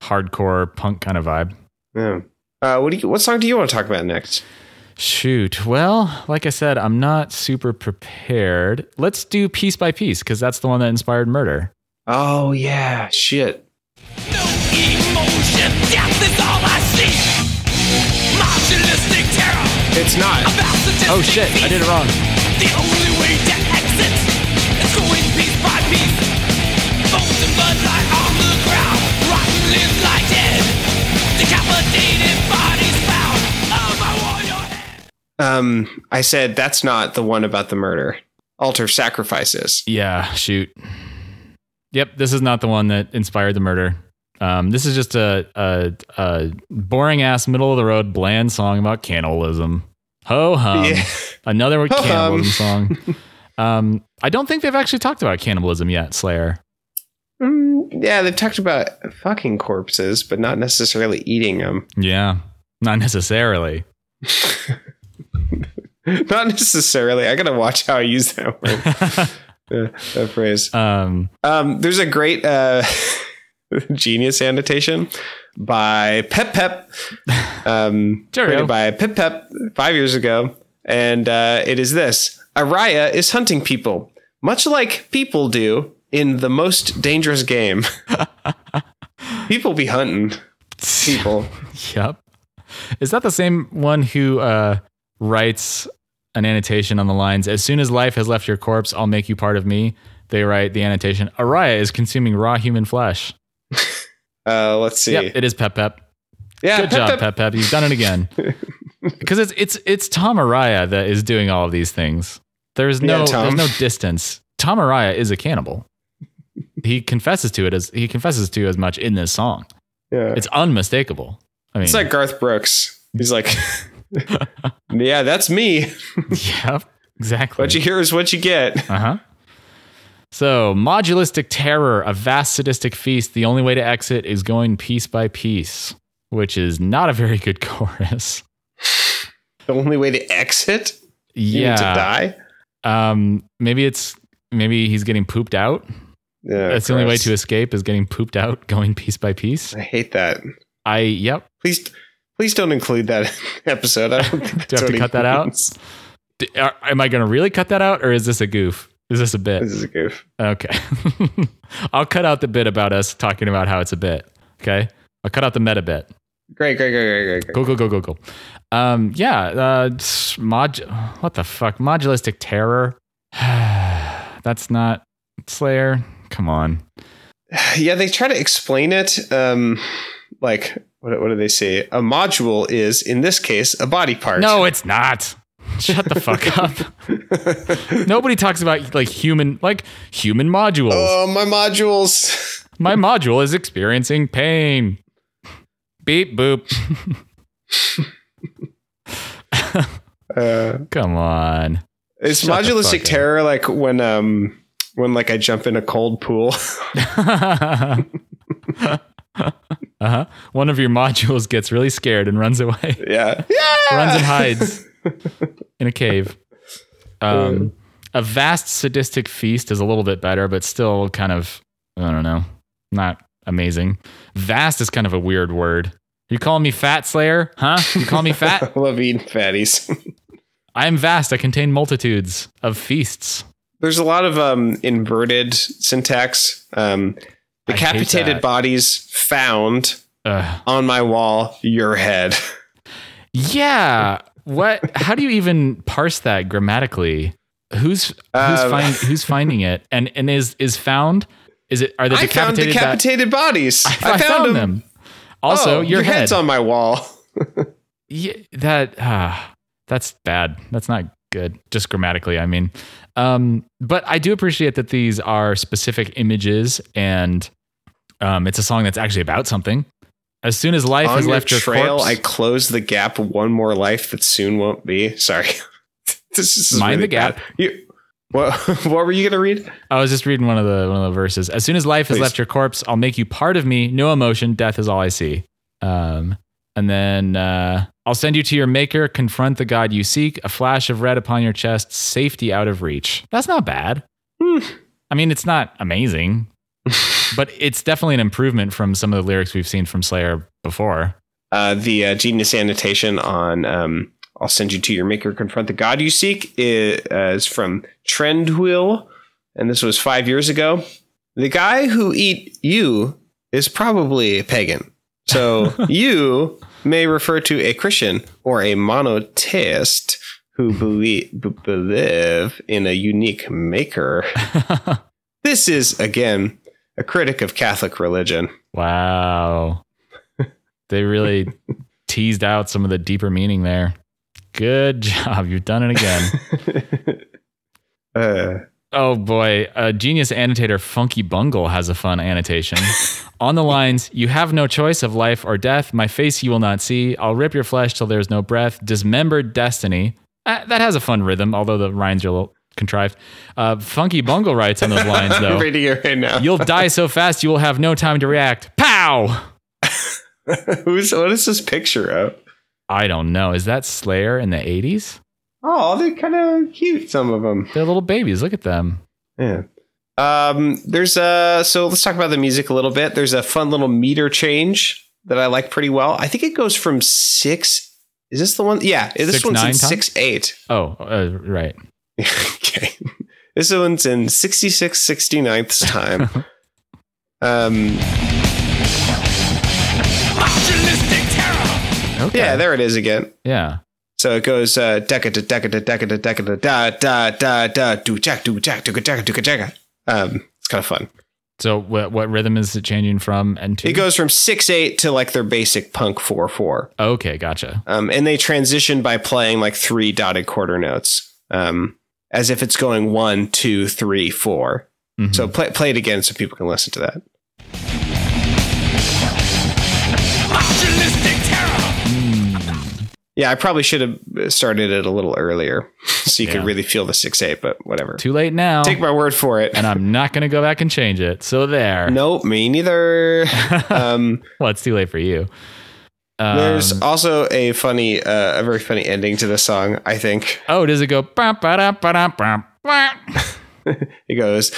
hardcore punk kind of vibe. Yeah. Uh, what do you? What song do you want to talk about next? Shoot. Well, like I said, I'm not super prepared. Let's do piece by piece because that's the one that inspired murder. Oh yeah, shit. No emotion, death is all I see. Marginalistic terror, It's not. Oh shit! I did it wrong. Um, I said that's not the one about the murder. Altar sacrifices. Yeah. Shoot. Yep. This is not the one that inspired the murder. Um, this is just a, a, a boring ass middle of the road bland song about cannibalism. Ho hum. Yeah. Another Ho-hum. cannibalism song. Um, I don't think they've actually talked about cannibalism yet, Slayer. Mm, yeah, they've talked about fucking corpses, but not necessarily eating them. Yeah, not necessarily. not necessarily. I gotta watch how I use that word. Uh, that phrase. Um, Um, there's a great uh, genius annotation by Pep Pep, um, created by Pep Pep five years ago, and uh, it is this: Araya is hunting people, much like people do in the most dangerous game. people be hunting people. Yep. Is that the same one who uh, writes an annotation on the lines, as soon as life has left your corpse, I'll make you part of me? They write the annotation, Araya is consuming raw human flesh. Uh, let's see. Yep, it is Pep Pep. yeah, Good Pep job, Pep. Pep Pep. You've done it again. Because it's it's it's Tom Araya that is doing all of these things. There's no Yeah, there's no distance. Tom Araya is a cannibal. He confesses to it as he confesses to as much in this song. Yeah. It's unmistakable. I mean, It's like Garth Brooks. He's like, yeah, that's me. yep, exactly. What you hear is what you get. Uh huh. So, modulistic terror, a vast sadistic feast. The only way to exit is going piece by piece, which is not a very good chorus. The only way to exit, yeah. to die. Um, maybe it's maybe he's getting pooped out. Yeah, That's the only way to escape is getting pooped out, going piece by piece. I hate that. I yep. Please, please don't include that episode. I don't think Do I have to cut that out? means. D- are- am I going to really cut that out, or is this a goof? Is this a bit? This is a goof. Okay. I'll cut out the bit about us talking about how it's a bit. Okay. I'll cut out the meta bit. Great, great, great, great, great, great. Go go go go go. Um, yeah. Uh, mod. What the fuck? Modulistic terror. That's not Slayer. Come on. Yeah, they try to explain it. Um, like what, what do they say? A module is, in this case, a body part. No, it's not. Shut the fuck up. Nobody talks about like human like human modules. Oh, my modules. My module is experiencing pain. Beep boop. Uh, Come on. is Shut modulistic fuck up. terror like when um when like I jump in a cold pool? uh-huh. One of your modules gets really scared and runs away. yeah, yeah. runs and hides in a cave. Um, a vast sadistic feast is a little bit better, but still kind of I don't know, not amazing. Vast is kind of a weird word. You calling me fat slayer? Huh? You call me fat? I love eating fatties. I am vast. I contain multitudes of feasts. There's a lot of um, inverted syntax. Um, decapitated bodies found Ugh. on my wall. Your head. Yeah. What? How do you even parse that grammatically? Who's who's Uh, find, who's finding it? And and is is found? Is it are the I found decapitated? decapitated bodies. I, I, found, them. Also, Oh, your, head. head's on my wall. Yeah, that ah, that's bad. That's not good. Just grammatically, I mean. Um, but I do appreciate that these are specific images, and um, it's a song that's actually about something. As soon as life on has left your trail, corpse, I close the gap. One more life that soon won't be. Sorry. this is Mind really the gap. bad. You, what, what were you gonna read? I was just reading one of the one of the verses. As soon as life has left your corpse, I'll make you part of me. No emotion, death is all I see. Um, and then uh, I'll send you to your maker. Confront the God you seek. A flash of red upon your chest. Safety out of reach. That's not bad. Hmm. I mean, it's not amazing, but it's definitely an improvement from some of the lyrics we've seen from Slayer before. Uh, the uh, genius annotation on um, "I'll send you to your maker, confront the God you seek" is, uh, is from Trendwheel, and this was five years ago. The guy who eat you is probably a pagan, so you may refer to a Christian or a monotheist who believe, believe in a unique maker. This is again a critic of Catholic religion. Wow. they really teased out some of the deeper meaning there. Good job. You've done it again. uh, Oh boy, a genius annotator Funky Bungle has a fun annotation. On the lines, you have no choice of life or death. My face you will not see. I'll rip your flesh till there's no breath. Dismembered destiny. Uh, that has a fun rhythm, although the rhymes are a little, contrived. Uh, Funky Bungle writes on those lines I'm though. reading it right now. You'll die so fast you will have no time to react. Pow! Who's what is this picture of? I don't know. Is that Slayer in the 80s? Oh, they're kind of cute. Some of them. They're little babies. Look at them. Yeah. Um, there's a so let's talk about the music a little bit. There's a fun little meter change that I like pretty well. I think it goes from six. Is this the one? Yeah, this Six, one's nine in time? six eight. Oh, uh, right. okay. This one's in 66 69th time. um, Marginalistic terror. Okay. yeah, there it is again. Yeah. So it goes uh decka da decka da decka da decka da da da da da do jack do jack do jack do jack. Um, it's kind of fun. So what what rhythm is it changing from and to? It goes from six eight to like their basic punk four four. Okay, gotcha. Um, and they transition by playing like three dotted quarter notes. Um, as if it's going one, two, three, four. Mhm. So play play it again so people can listen to that. Marginalistic terror. Yeah, I probably should have started it a little earlier so you Yeah. could really feel the six eight, but whatever. Too late now. Take my word for it. and I'm not going to go back and change it. So there. Nope, me neither. um, Well, it's too late for you. Um, there's also a funny, uh, a very funny ending to the song. I think oh, does it go? bum, ba-da, ba-da, bum, bum? it goes.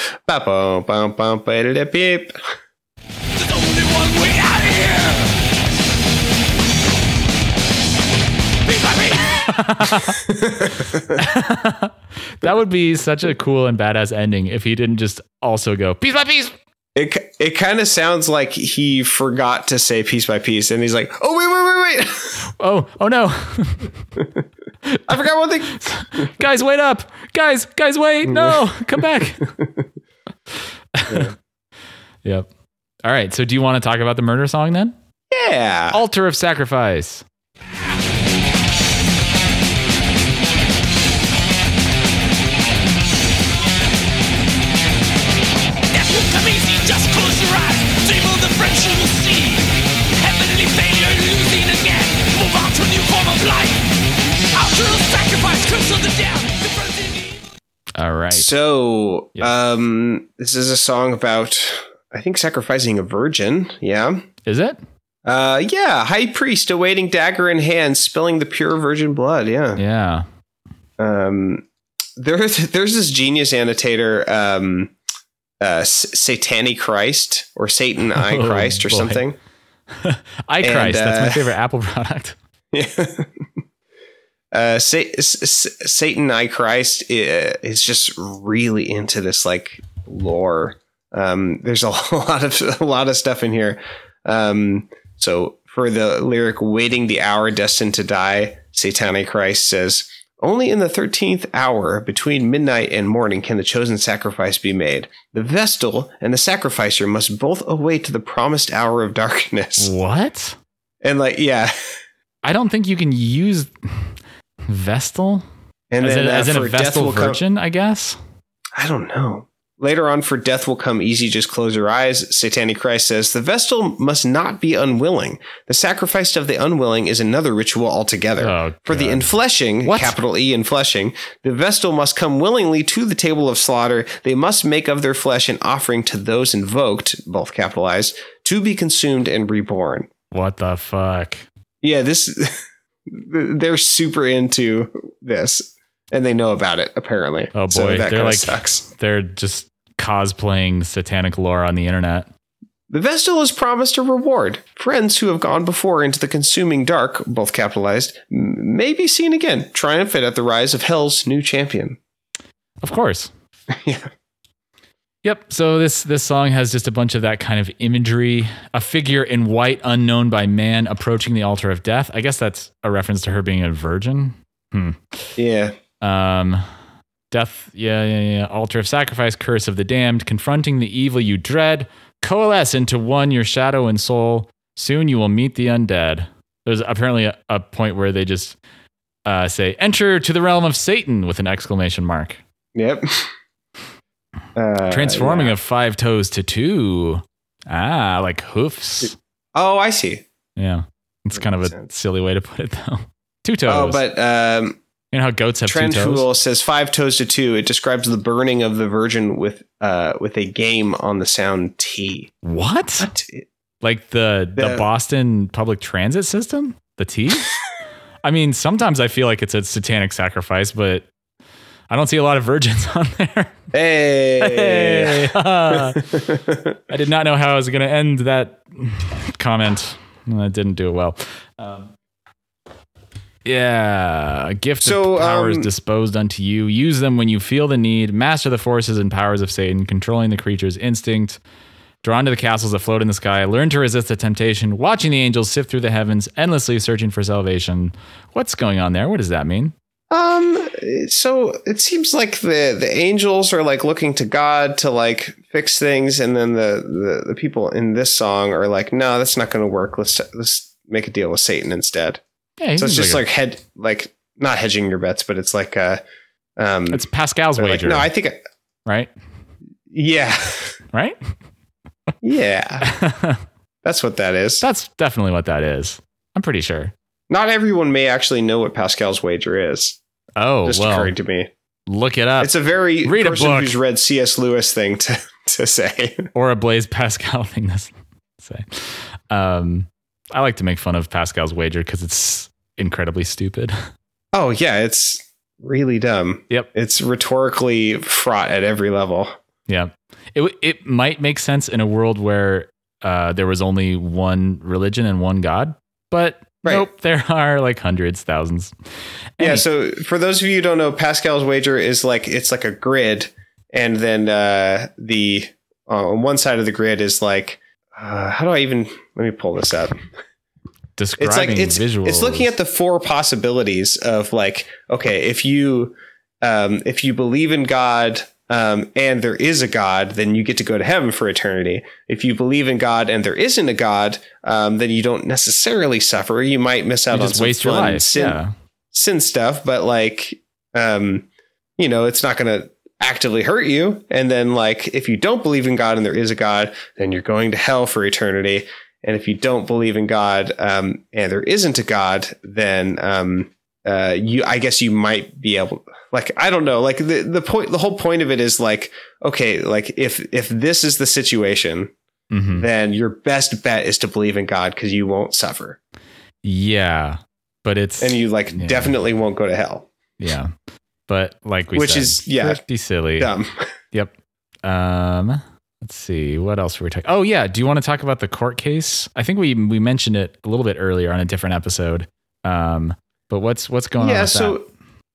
There's only one way out That would be such a cool and badass ending if he didn't just also go piece by piece. It it kind of sounds like he forgot to say piece by piece, and he's like, "Oh wait, wait, wait, wait! Oh, oh no. I forgot one thing." guys, wait up. Guys, guys, wait. No, come back. Yep. All right. So do you want to talk about the murder song then? Yeah, Altar of Sacrifice. Will come easy, just close your eyes. Dream the friends you will see. Heavenly failure, losing again. Move on to a new form of life. Altar of sacrifice, curse of the damned. The friends in need. All right. So, Yes. um, this is a song about, I think, sacrificing a virgin. Yeah. Is it? Uh, yeah, high priest awaiting dagger in hand, spilling the pure virgin blood. Yeah. Yeah. Um, there's there's this genius annotator, um, uh, S- Satanic Christ or Satan I Oh, Christ or boy. something. I And, Christ. That's my uh, favorite Apple product. Yeah. Uh, Sa- S- S- Satan I Christ uh, is just really into this like lore. Um, there's a lot of a lot of stuff in here. Um, so for the lyric "Waiting the hour destined to die," Satanic Christ says, "Only in the thirteenth hour between midnight and morning can the chosen sacrifice be made. The vestal and the sacrificer must both await the promised hour of darkness." What? And like, yeah, I don't think you can use Vestal and as, then in, uh, as in a Vestal will come- virgin, I guess. I don't know. Later on, for death will come easy, just close your eyes. Satanic Christ says, The Vestal must not be unwilling. The sacrifice of the unwilling is another ritual altogether. Oh, for the infleshing, What? capital E infleshing, the Vestal must come willingly to the table of slaughter. They must make of their flesh an offering to those invoked, both capitalized, to be consumed and reborn. What the fuck? Yeah, this, they're super into this. And they know about it, apparently. Oh, So boy. that They're like- sucks. They're just cosplaying satanic lore on the internet. The Vestal is promised a reward. Friends who have gone before into the consuming dark, both capitalized, may be seen again, triumphant at the rise of Hell's new champion. Of course. Yeah. Yep. So this this song has just a bunch of that kind of imagery. A figure in white, unknown by man, approaching the altar of death. I guess that's a reference to her being a virgin. Hmm. Yeah. Um, death. Yeah, yeah, yeah. Altar of sacrifice, curse of the damned, confronting the evil you dread. Coalesce into one your shadow and soul. Soon you will meet the undead. There's apparently a, a point where they just uh, say, "Enter to the realm of Satan!" with an exclamation mark. Yep. Uh, Transforming yeah. of five toes to two. Ah, like hoofs. Oh, I see. Yeah. It's kind of a sense. silly way to put it, though. Two toes. Oh, but um, You know how goats have two toes? Tranquil says five toes to two. It describes the burning of the Virgin with uh with a game on the sound T. What? What? Like the, the The- Boston public transit system? The T? I mean, sometimes I feel like it's a satanic sacrifice, but I don't see a lot of virgins on there. Hey. Hey. I did not know how I was going to end that comment. I didn't do it well. Um, yeah, a gift So, of powers um, disposed unto you. Use them when you feel the need. Master the forces and powers of Satan, controlling the creature's instinct. Drawn to the castles that float in the sky. Learn to resist the temptation. Watching the angels sift through the heavens, endlessly searching for salvation. What's going on there? What does that mean? Um, so it seems like the the angels are like looking to God to like fix things, and then the the, the people in this song are like, no, that's not going to work. Let's let's make a deal with Satan instead. Yeah, So it's just a- like head like not hedging your bets, but it's like uh um it's Pascal's they're like, wager, no, I think right? yeah Right? yeah that's what that is. That's definitely what that is. I'm pretty sure. Not everyone may actually know what Pascal's wager is. Oh, Just well, occurred to me. look it up. It's a very read a book. who's read C.S. Lewis thing to to say. or a Blaise Pascal thing to say. Um, I like to make fun of Pascal's wager because it's incredibly stupid. Oh yeah, it's really dumb. Yep. It's rhetorically fraught at every level. yeah, it it might make sense in a world where uh, there was only one religion and one God, but Right. nope, there are like hundreds, thousands. Yeah, so for those of you who don't know, Pascal's wager is like it's like a grid, and then uh, the uh, on one side of the grid is like uh, how do I even let me pull this up? describing It's like it's visuals. it's looking at the four possibilities of like okay, if you um, if you believe in God um, and there is a God, then you get to go to heaven for eternity. If you believe in God and there isn't a God, um, then you don't necessarily suffer. You might miss out you on some waste your fun life. sin, yeah, sin stuff, but like, um, you know, it's not going to actively hurt you. And then, like, if you don't believe in God and there is a God, then you're going to hell for eternity. And if you don't believe in God um, and there isn't a God, then um, uh, you, I guess, you might be able. Like, I don't know. Like the the point, the whole point of it is like, okay, like if if this is the situation, Mhm. then your best bet is to believe in God because you won't suffer yeah, but it's and you like Yeah. definitely won't go to hell. yeah, but like we Which said, is- yeah. pretty silly. Dumb. Yep. Um, let's see what else were we talking. Oh yeah, do you want to talk about the court case? I think we we mentioned it a little bit earlier on a different episode. Um, but what's what's going on? yeah so that?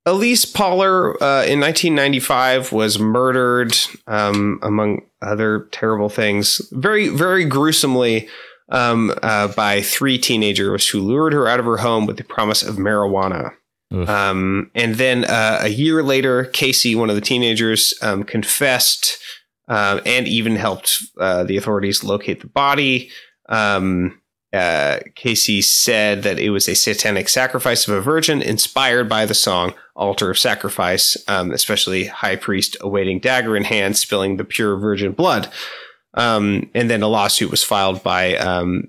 Elyse Pahler uh, in 1995 was murdered um, among other terrible things very very gruesomely um, uh, by three teenagers who lured her out of her home with the promise of marijuana. Um, and then uh, a year later casey one of the teenagers um, confessed um, and even helped uh, the authorities locate the body um, uh, Casey said that it was a satanic sacrifice of a virgin inspired by the song Altar of Sacrifice, um, especially High Priest awaiting dagger in hand, spilling the pure virgin blood. Um, and then a lawsuit was filed by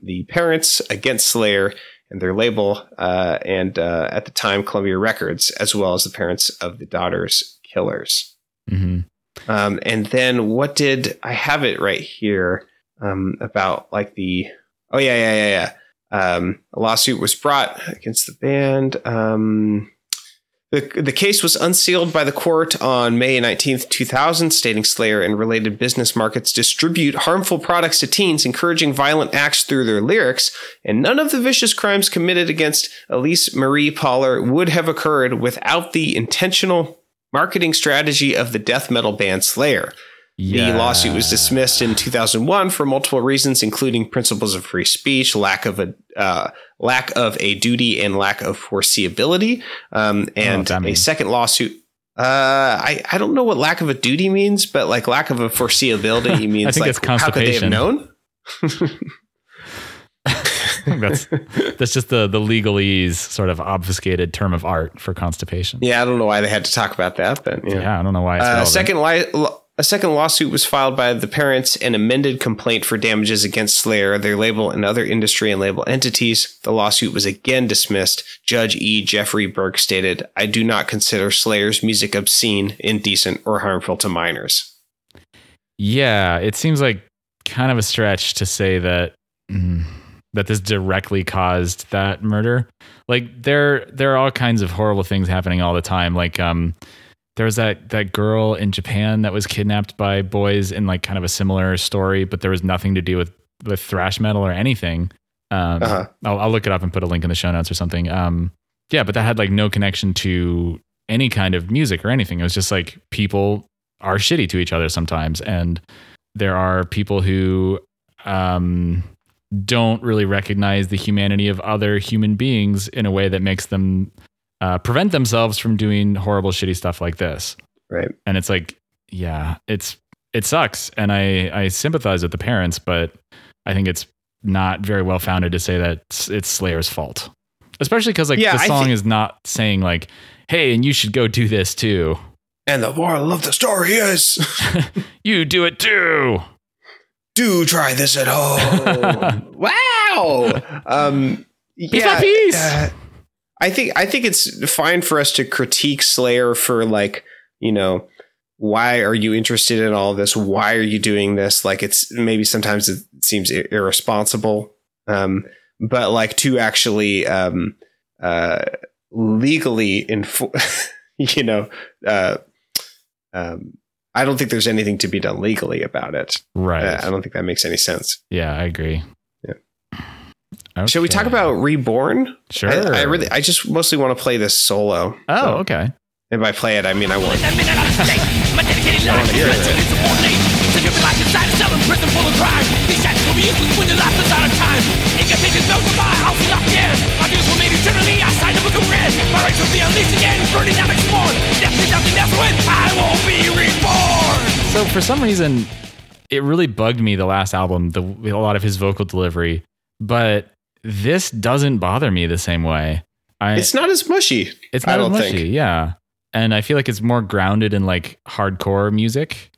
the parents against Slayer and their label, uh, and uh, at the time, Columbia Records, as well as the parents of the daughter's killers. Mhm. Um, and then what did I have it right here um, about like the oh yeah yeah yeah yeah um, a lawsuit was brought against the band. Um, the, the case was unsealed by the court on May 19th, 2000, stating Slayer and related business markets distribute harmful products to teens, encouraging violent acts through their lyrics, and none of the vicious crimes committed against Elyse Marie Pahler would have occurred without the intentional marketing strategy of the death metal band Slayer. Yeah. The lawsuit was dismissed in 2001 for multiple reasons, including principles of free speech, lack of a uh, lack of a duty, and lack of foreseeability. Um, and that a second lawsuit. Uh, I I don't know what lack of a duty means, but like lack of a foreseeability means think like it's how could they have constipation. known? that's that's just the the legalese sort of obfuscated term of art for constipation. Yeah, I don't know why they had to talk about that, but yeah. Yeah, I don't know why it's Uh, second li- A second lawsuit was filed by the parents, an amended complaint for damages against Slayer, their label, and other industry and label entities. The lawsuit was again dismissed. Judge E. Jeffrey Burke stated, I do not consider Slayer's music obscene, indecent, or harmful to minors. Yeah, it seems like kind of a stretch to say that mm, that this directly caused that murder. Like there there are all kinds of horrible things happening all the time. Like um there was that that girl in Japan that was kidnapped by boys in like kind of a similar story, but there was nothing to do with with thrash metal or anything. Um, Uh-huh. I'll, I'll look it up and put a link in the show notes or something. Um, yeah, but that had like no connection to any kind of music or anything. It was just like people are shitty to each other sometimes, and there are people who um, don't really recognize the humanity of other human beings in a way that makes them uh, prevent themselves from doing horrible, shitty stuff like this. Right. And it's like, yeah, it's it sucks, and I I sympathize with the parents, but I think it's not very well founded to say that it's, it's Slayer's fault, especially because like Yeah, the song think- is not saying like, hey, and you should go do this too. And the moral of the story is You do it too. do try this at home. wow. Um, Piece by piece. uh, I think I think it's fine for us to critique Slayer for like you know why are you interested in all this? Why are you doing this? Like it's maybe sometimes it seems irresponsible, um, but like to actually um, uh, legally enforce, you know. Uh, um, I don't think there's anything to be done legally about it. Right. Uh, I don't think that makes any sense. yeah, I agree. Yeah. Okay. Shall we talk about Reborn? Sure. I, I really, I just mostly want to play this solo. Oh, So- okay. And by play it, I mean I want. That minute on the state, my dedicated life hear is it. to subordinate. To give life inside a cell in prison full of crime. These shackles will be useless when your life is out of time. Incantations no goodbye, I'll stop again. My dues will I signed a book of red. My rights will be unleashed again, burning out explored. Death is nothing else when I will be reborn. So for some reason, it really bugged me the last album, the a lot of his vocal delivery, but this doesn't bother me the same way. I It's not as mushy. it's not as mushy, think. yeah. And I feel like it's more grounded in like hardcore music.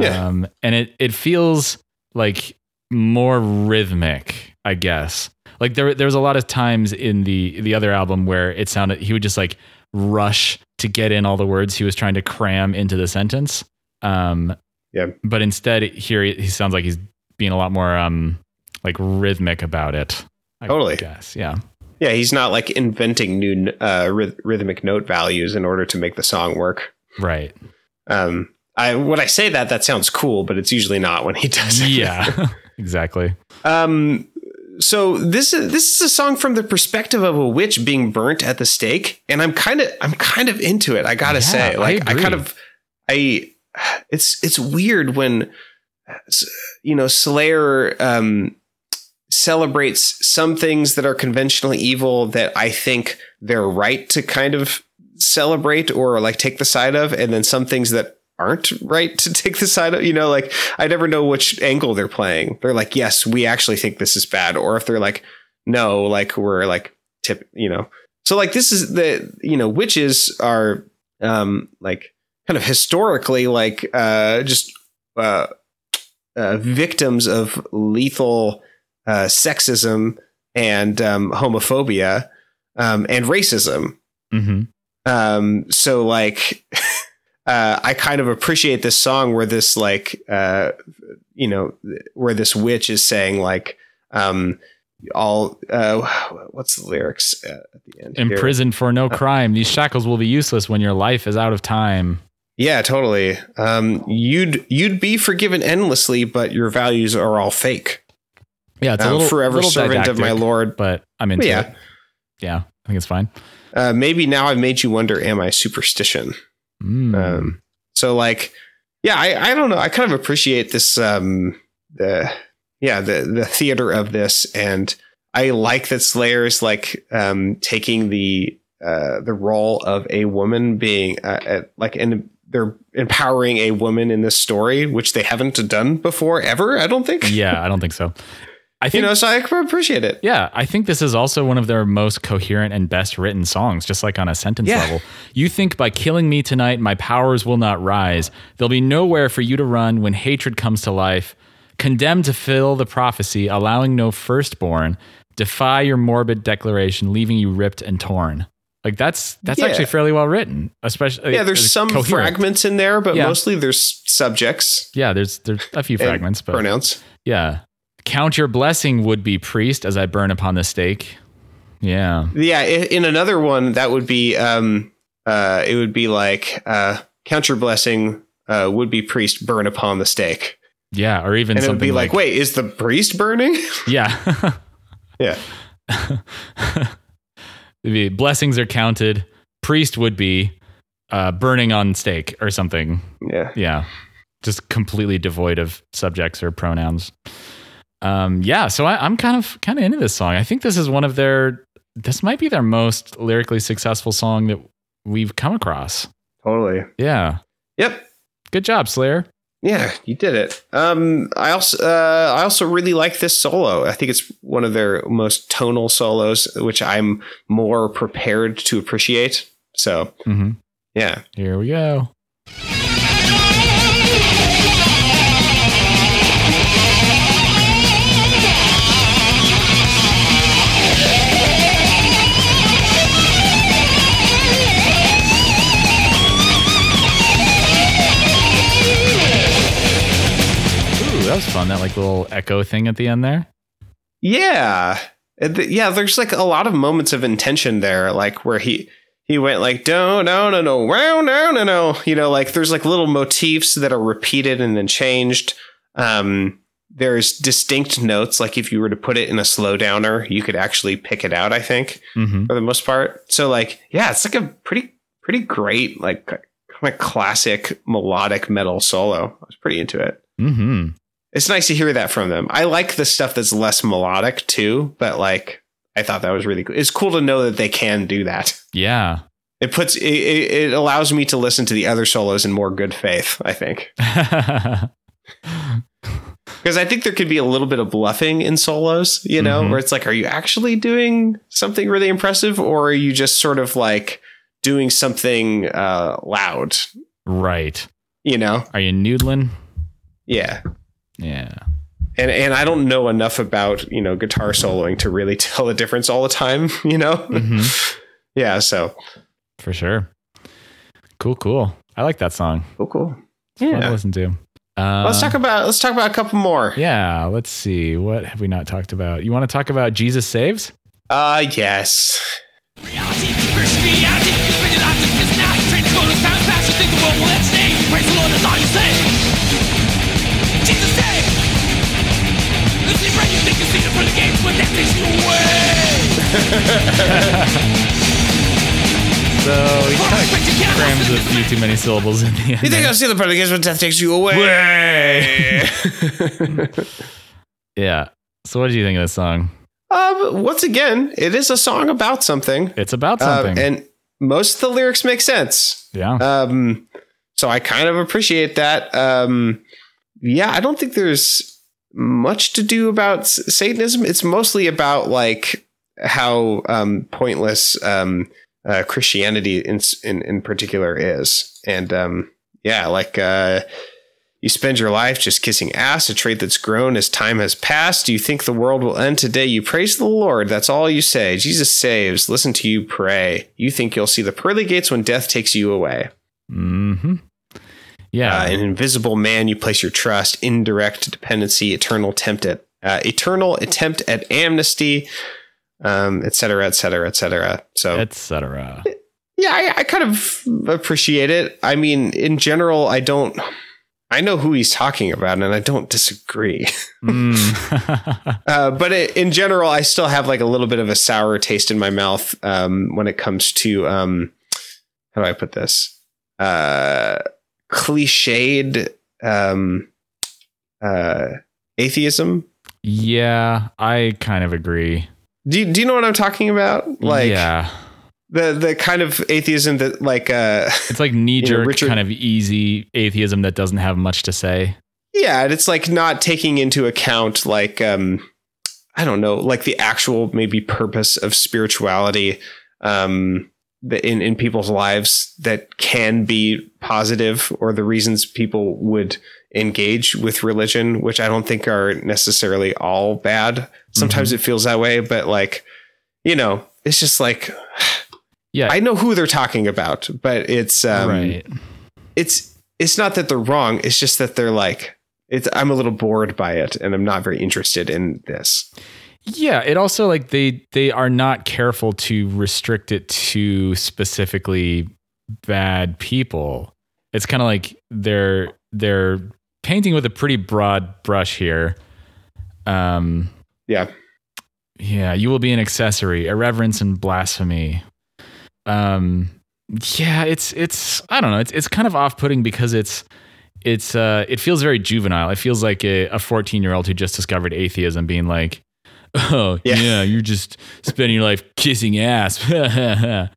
Yeah. Um, and it it feels like more rhythmic, I guess. Like there there was a lot of times in the the other album where it sounded he would just like rush to get in all the words he was trying to cram into the sentence. Um, Yeah. But instead, here he, he sounds like he's being a lot more um like rhythmic about it. I Totally. guess. Yeah. Yeah, he's not like inventing new uh, ryth- rhythmic note values in order to make the song work. Right. Um, I when I say that, that sounds cool, but it's usually not when he does it. Yeah. exactly. Um, so this is this is a song from the perspective of a witch being burnt at the stake, and I'm kind of I'm kind of into it. I gotta Yeah, say, like I, agree. kind of I it's it's weird when you know Slayer um, celebrates some things that are conventionally evil that I think they're right to kind of celebrate or like take the side of, and then some things that aren't right to take the side of. You know, like I never know which angle they're playing. They're like, yes, we actually think this is bad, or if they're like, no, like we're like tip, you know. So like this is the you know witches are um like kind of historically like uh just uh, uh victims of lethal uh sexism and um homophobia um and racism hmm um so like uh i kind of appreciate this song where this like uh you know where this witch is saying like um all uh what's the lyrics uh, at the end here? Imprisoned for no crime. These shackles will be useless when your life is out of time. yeah totally um you'd you'd be forgiven endlessly but your values are all fake Yeah, it's a I'm little forever little servant of my lord but I'm into yeah it. Yeah, I think it's fine. uh maybe now i've made you wonder am i superstition Mm. Um, so like, yeah, I, I don't know. I kind of appreciate this, um, the, yeah, the, the theater of this. And I like that Slayer is like, um, taking the, uh, the role of a woman being, uh, uh, like, and they're empowering a woman in this story, which they haven't done before ever. I don't think. yeah, I don't think so. I You think know, so I appreciate it. Yeah, I think this is also one of their most coherent and best written songs, just like on a sentence Yeah. level. You think by killing me tonight, my powers will not rise. There'll be nowhere for you to run when hatred comes to life. Condemned to fill the prophecy, allowing no firstborn. Defy your morbid declaration, leaving you ripped and torn. Like that's that's Yeah. actually fairly well written, especially Yeah, there's uh, some coherent. fragments in there, but Yeah. mostly there's subjects Yeah, there's there's a few fragments, but pronouns. yeah. Count your blessing, would be priest, as I burn upon the stake. Yeah. Yeah, in another one that would be um uh it would be like uh count your blessing uh would be priest burn upon the stake. Yeah, or even And it something would be like, wait, is the priest burning? yeah, yeah. It'd be, blessings are counted. Priest would be uh, burning on stake or something. Yeah. Yeah, just completely devoid of subjects or pronouns. Um, yeah, so I, I'm kind of kind of into this song. I think this is one of their. This might be their most lyrically successful song that we've come across. Totally. Yeah, Yep. good job, Slayer. Yeah, you did it. Um, I also uh, I also really like this solo. I think it's one of their most tonal solos, which I'm more prepared to appreciate. So hmm yeah, Here we go. Ooh, that was fun. That like little echo thing at the end there. yeah, yeah. There's like a lot of moments of intention there, like where he he went like no no no no wow no no no. You know, like there's like little motifs that are repeated and then changed. Um, there's distinct notes. Like if you were to put it in a slow downer, you could actually pick it out. I think. Mm-hmm. for the most part. So like, yeah, it's like a pretty pretty great like kind of classic melodic metal solo. I was pretty into it. Mm-hmm. It's nice to hear that from them. I like the stuff that's less melodic too, but like I thought that was really cool. It's cool to know that they can do that. Yeah. It puts it, it, allows me to listen to the other solos in more good faith, I think. Because I think there could be a little bit of bluffing in solos, you know, Mhm. where it's like, are you actually doing something really impressive or are you just sort of like doing something uh, loud, right. you know? Are you noodling? Yeah. Yeah. And, and I don't know enough about, you know, guitar soloing to really tell the difference all the time, you know? Mhm. yeah. So For sure. Cool, cool. I like that song. cool, cool. Fun to Yeah. listen to. Uh, let's talk about, let's talk about a couple more. Yeah, let's see. What have we not talked about? You want to talk about Jesus Saves? Uh, yes. Reality, versus reality, spend your life to kiss now. Train to go to time fast, you think the world will end stay. Praise the Lord, that's all you say. So he kind of crams a few too many syllables in the end. You think. I'll see the part of the when death takes you away? yeah. So what do you think of this song? um, once again, it is a song about something. It's about Uh, something. and most of the lyrics make sense. yeah. Um, so I kind of appreciate that. Um, yeah, I don't think there's much to do about s- Satanism. It's mostly about like how um, pointless um, uh, Christianity in, in in particular is, and um, yeah, like uh, you spend your life just kissing ass, a trait that's grown as time has passed. Do you think the world will end today. You praise the Lord. That's all you say. Jesus saves. Listen to you pray. You think you'll see the pearly gates when death takes you away. Mm-hmm. Yeah. Uh, an invisible man you place your trust, indirect dependency, eternal attempt at uh, eternal attempt at amnesty, um, et cetera, et cetera, et cetera. So Etc. yeah, I, I kind of appreciate it. I mean, in general, I don't. I know who he's talking about, and I don't disagree. Mm. Uh, but it, in general, I still have like a little bit of a sour taste in my mouth um, when it comes to um, how do I put this? Uh, cliched um, uh, atheism. yeah, I kind of agree. Do you, do you know what I'm talking about? Like yeah. the the kind of atheism that like uh, It's like knee jerk, Richard- kind of easy atheism that doesn't have much to say. yeah, and it's like not taking into account like um, I don't know, like the actual maybe purpose of spirituality um, in in people's lives that can be positive, or the reasons people would engage with religion, which I don't think are necessarily all bad. Sometimes it feels that way, but like, you know, it's just like Yeah. I know who they're talking about, but it's um, right. it's it's not that they're wrong. It's just that they're like it's. I'm a little bored by it, and I'm not very interested in this. Yeah, it also like they they are not careful to restrict it to specifically bad people. It's kind of like they're they're painting with a pretty broad brush here. Um Yeah, yeah, you will be an accessory, irreverence and blasphemy. Um yeah, it's it's I don't know, it's it's kind of off-putting because it's it's uh it feels very juvenile. It feels like a, a 14-year-old who just discovered atheism being like, "Oh, Yeah. yeah, you're just spending your life kissing ass." yeah,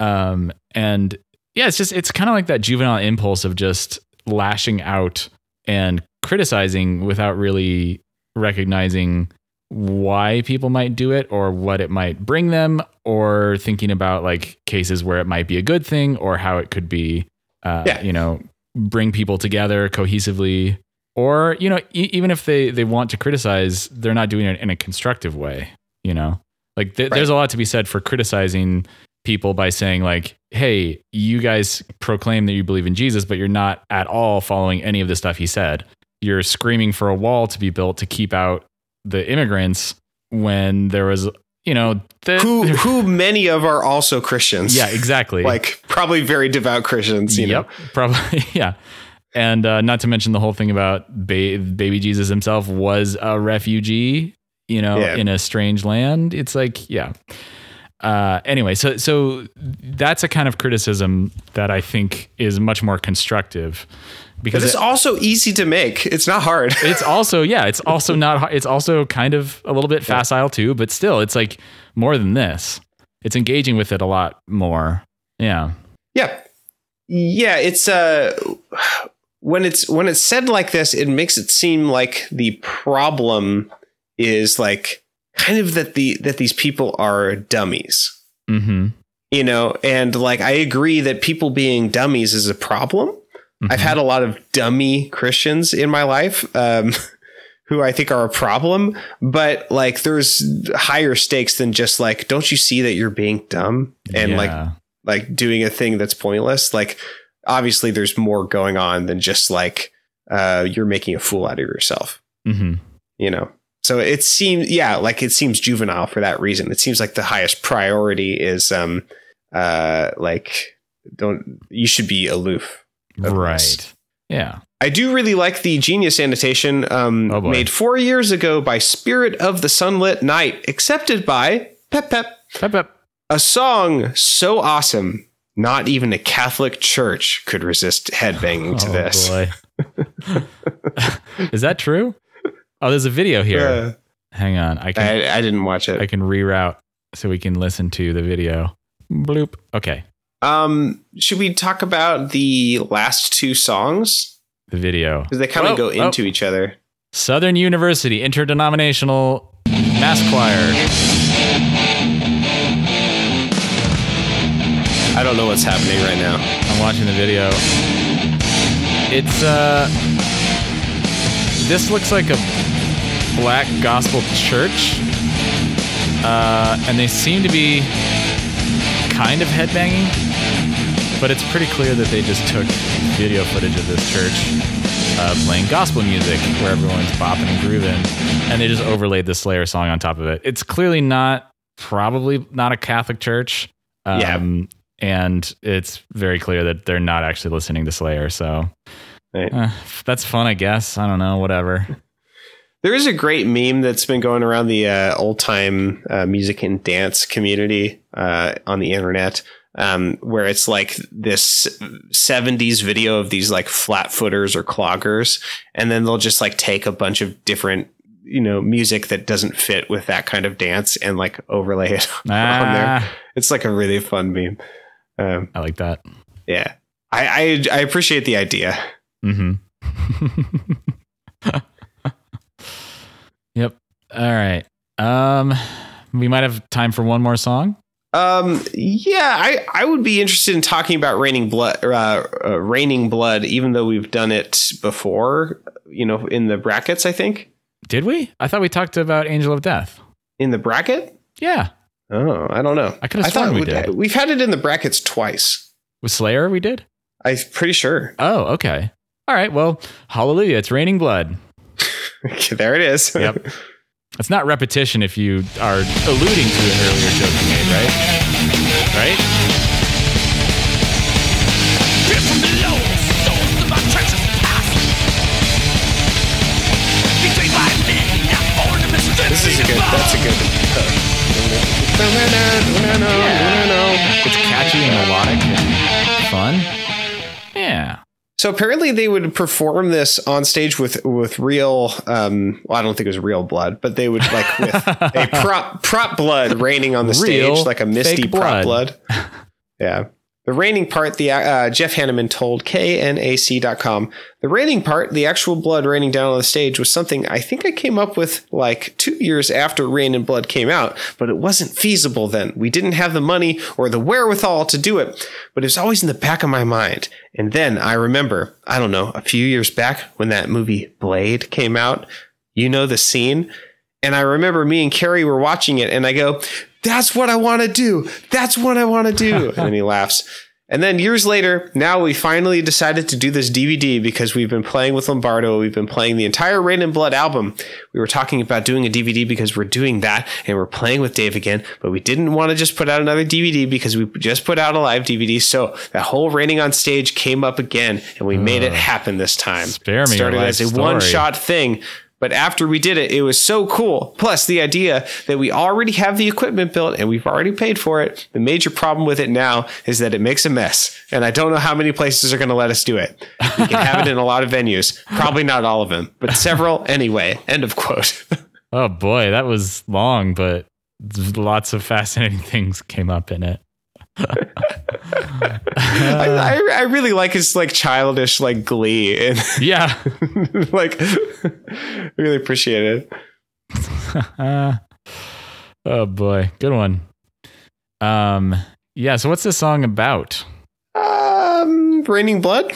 um and yeah it's just it's kind of like that juvenile impulse of just lashing out and criticizing without really recognizing why people might do it or what it might bring them or thinking about like cases where it might be a good thing or how it could be uh, Yeah. you know bring people together cohesively or you know e- even if they they want to criticize they're not doing it in a constructive way you know like th- Right. there's a lot to be said for criticizing people by saying like hey you guys proclaim that you believe in jesus but you're not at all following any of the stuff he said you're screaming for a wall to be built to keep out the immigrants when there was you know the, who who many of are also Christians. yeah exactly like probably very devout Christians. You yep know, probably yeah and uh, not to mention the whole thing about ba- baby jesus himself was a refugee you know Yeah. in a strange land it's like yeah uh, anyway so so that's a kind of criticism that i think is much more constructive but because it's it- also easy to make. It's not hard. it's also yeah it's also not it's also kind of a little bit facile too but still it's like more than this it's engaging with it a lot more yeah Yeah. Yeah, it's uh when it's when it's said like this, it makes it seem like the problem is like kind of that the that these people are dummies. mm-hmm You know, and like I agree that people being dummies is a problem. I've had a lot of dummy Christians in my life. Um who I think are a problem, but like there's higher stakes than just like, don't you see that you're being dumb and like like doing a thing that's pointless. Like obviously there's more going on than just like uh you're making a fool out of yourself, mm-hmm you know. So it seems yeah, like it seems juvenile for that reason. It seems like the highest priority is um uh like don't you should be aloof. Of this. Right. Yeah. I do really like the genius annotation um, Oh, made four years ago by Spirit of the Sunlit Night, accepted by Pep Pep. Pep, pep. A song so awesome, not even a Catholic church could resist headbanging to Oh, this. boy. Is that true? Oh, there's a video here. Uh, Hang on. I can I, I didn't watch it. I can reroute so we can listen to the video. Bloop. Okay. Um, should we talk about the last two songs The video. because they kind of go oh. into each other? Southern University Interdenominational Mass Choir. I don't know what's happening right now. I'm watching the video. It's uh this looks like a black gospel church. Uh and they seem to be kind of headbanging, but it's pretty clear that they just took video footage of this church uh, playing gospel music where everyone's bopping and grooving, and they just overlaid the Slayer song on top of it. It's clearly not, probably not a Catholic church. Yeah. Um, and it's very clear that they're not actually listening to Slayer. So Right. uh, that's fun, I guess. I don't know, whatever. There is a great meme that's been going around the uh, old time uh, music and dance community uh, on the internet, um, where it's like this 70s video of these like flat footers or cloggers, and then they'll just like take a bunch of different, you know, music that doesn't fit with that kind of dance and like overlay it on there. Ah, It's like a really fun meme. Um, I like that. yeah. I, I I appreciate the idea. hmm yep. All right. Um, we might have time for one more song. Um, yeah, I, I would be interested in talking about raining blood, uh, uh, raining blood, even though we've done it before, you know, in the brackets, I think Did we? I thought we talked about Angel of Death. in the bracket. Yeah. Oh, I don't know. I could've sworn we did. We've had it in the brackets twice. With Slayer, we did? I'm pretty sure. Oh, okay. All right. Well, hallelujah. It's raining blood. there it is. Yep. It's not repetition if you are alluding to an earlier joke you made, right? Right? Here from below, souls of our treacherous past. Betrayed by men, not born to mistreat this is a good. That's a good. Uh, it's catchy and melodic and fun. So apparently they would perform this on stage with with real um well I don't think it was real blood, but they would like with a prop prop blood raining on the Real stage like a misty prop blood. blood. Yeah. The raining part, the uh, Jeff Hanneman told KNAC.com, the raining part, the actual blood raining down on the stage was something I think I came up with like two years after Reign in Blood came out, but it wasn't feasible then. We didn't have the money or the wherewithal to do it, but it was always in the back of my mind. And then I remember, I don't know, a few years back when that movie Blade came out, you know the scene? And I remember me and Kerry were watching it, and I go, That's what I want to do. That's what I want to do. and then he laughs. And then years later, now we finally decided to do this DVD because we've been playing with Lombardo. We've been playing the entire Reign in Blood album. We were talking about doing a DVD because we're doing that and we're playing with Dave again, but we didn't want to just put out another DVD because we just put out a live DVD. So that whole Raining on Stage came up again and we made it happen this time. Spare me It started as a one shot thing. But after we did it, it was so cool. Plus, the idea that we already have the equipment built and we've already paid for it. The major problem with it now is that it makes a mess. And I don't know how many places are going to let us do it. We can have it in a lot of venues. Probably not all of them, but several anyway. End of quote. Oh boy, that was long, but lots of fascinating things came up in it. I, I, I really like his like childish like glee and Yeah. like really appreciate it. Oh boy, good one. Um, yeah. So what's this song about? Um, raining blood.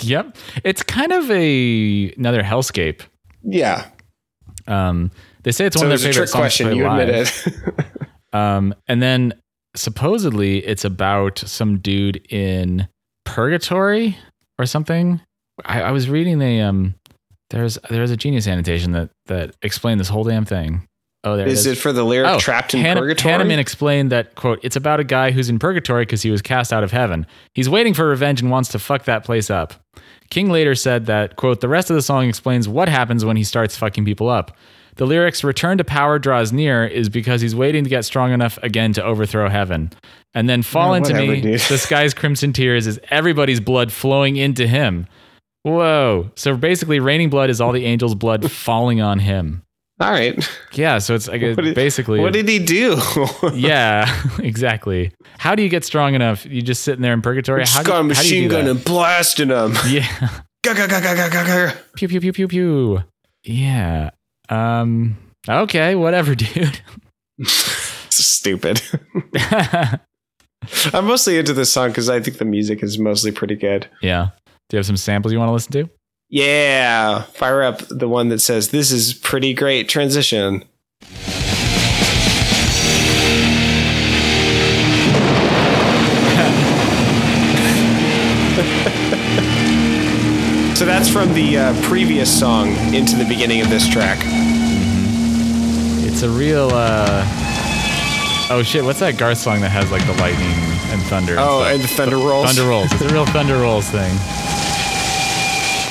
yep, it's kind of a another hellscape. Yeah. Um, they say it's So one of their a favorite trick songs question. You live. admit it. Um, and then supposedly it's about some dude in purgatory or something. I, I was reading a um, there's there's a genius annotation that that explained this whole damn thing. Oh, there Is it it is. for the lyric Oh, trapped in Hanna- purgatory? Hanneman explained that quote, "It's about a guy who's in purgatory because he was cast out of heaven. He's waiting for revenge and wants to fuck that place up." King later said that quote, "The rest of the song explains what happens when he starts fucking people up." The lyrics "Return to power draws near" is because he's waiting to get strong enough again to overthrow heaven. And then "Fall Yeah, into whatever, me," dude. the sky's crimson tears is everybody's blood flowing into him. Whoa! So basically, raining blood is all the angels' blood falling on him. All right. Yeah, so it's like What did- basically What did he do? yeah, exactly. How do you get strong enough? You just sitting there in purgatory. Just How do, got a how do machine you do gun that? and blasting him. Yeah, pew pew pew pew pew. Yeah. Um. Okay. Whatever, dude. It's stupid. I'm mostly into this song because I think the music is mostly pretty good. yeah. Do you have some samples you want to listen to? Yeah. Fire up the one that says, This is pretty great transition. so that's from the uh, previous song into the beginning of this track. It's a real. uh Oh shit! What's that Garth song that has like the lightning and thunder? Oh, stuff? and the thunder rolls. thunder rolls. It's a real thunder rolls thing.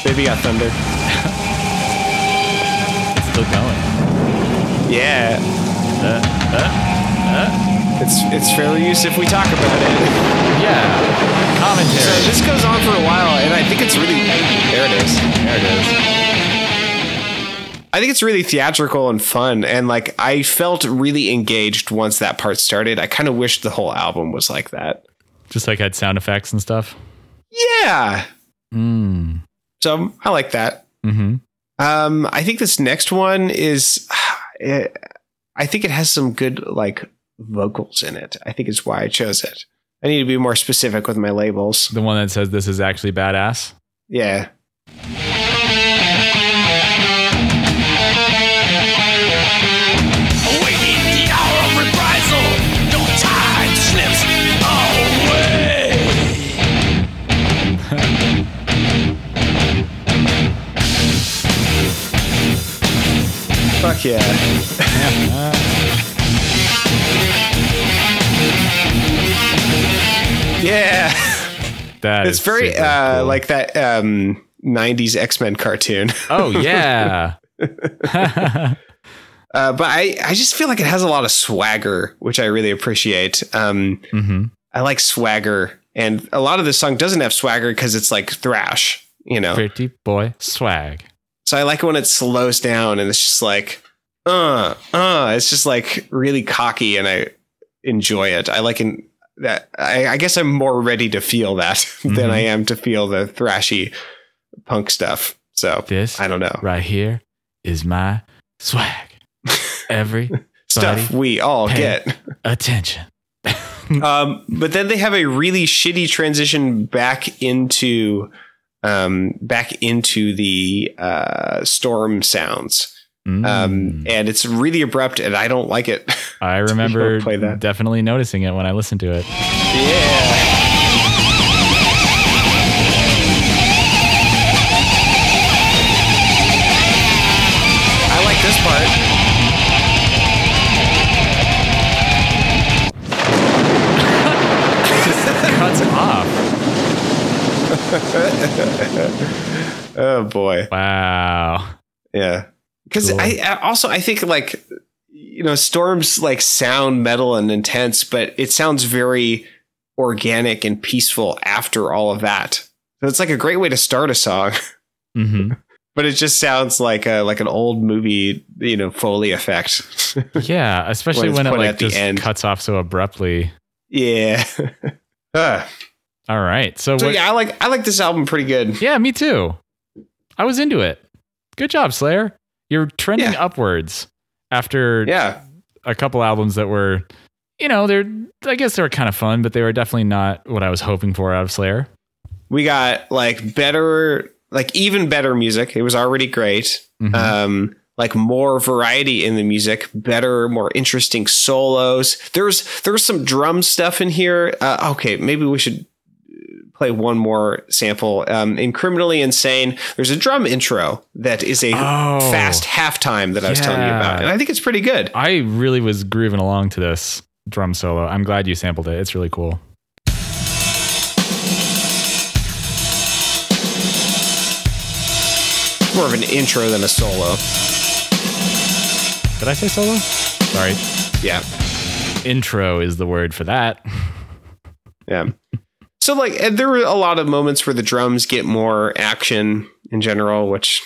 Baby got thunder. It's still going. Yeah. Uh, uh, It's it's fairly use if we talk about it. yeah. Commentary. So this goes on for a while, and I think it's really there. It is. There it is. I think it's really theatrical and fun, and like I felt really engaged once that part started. I kind of wished the whole album was like that. Just like had sound effects and stuff. Yeah. Mm. So I like that. Hmm. Um, I think this next one is it, I think it has some good like vocals in it. I think is why I chose it. I need to be more specific with my labels. The one that says this is actually badass. Yeah. Fuck yeah. yeah. That It's is very uh, cool. like that um, 90s X Men cartoon. Oh yeah. Uh, but I, I just feel like it has a lot of swagger, which I really appreciate. Um, hmm I like swagger, and a lot of this song doesn't have swagger because it's like thrash, you know. Pretty boy swag. So I like it when it slows down and it's just like, uh, uh. It's just like really cocky, and I enjoy it. I like in that. I, I guess I'm more ready to feel that than Mhm. I am to feel the thrashy punk stuff. So This I don't know right here is my swag. Every stuff we all get. attention. Um, but then they have a really shitty transition back into um, back into the uh, storm sounds. Um, Mm. and it's really abrupt, and I don't like it. I remember play that. definitely noticing it when I listened to it. yeah. I like this part. Oh boy. Wow. Yeah. Because Cool. I, I also I think like you know storms like sound metal and intense, but it sounds very organic and peaceful after all of that. So it's like a great way to start a song, hmm but it just sounds like a like an old movie, you know, foley effect. Yeah, especially it's when it like just end. cuts off so abruptly. yeah. Ah. All right. So, so what, yeah, I like I like this album pretty good. yeah, me too. I was into it. Good job, Slayer. You're trending Yeah. upwards after Yeah. a couple albums that were, you know, they're I guess they were kind of fun, but they were definitely not what I was hoping for out of Slayer. We got like better like even better music. It was already great. Mhm. um like more variety in the music better more interesting solos there's there's some drum stuff in here uh, okay maybe we should play one more sample um in criminally insane there's a drum intro that is a Oh. fast halftime that i was telling you about and i think it's pretty good I really was grooving along to this drum solo. I'm glad you sampled it. It's really cool. more of an intro than a solo Did I say solo? Sorry. yeah Intro is the word for that. Yeah. So like there were a lot of moments where the drums get more action in general, which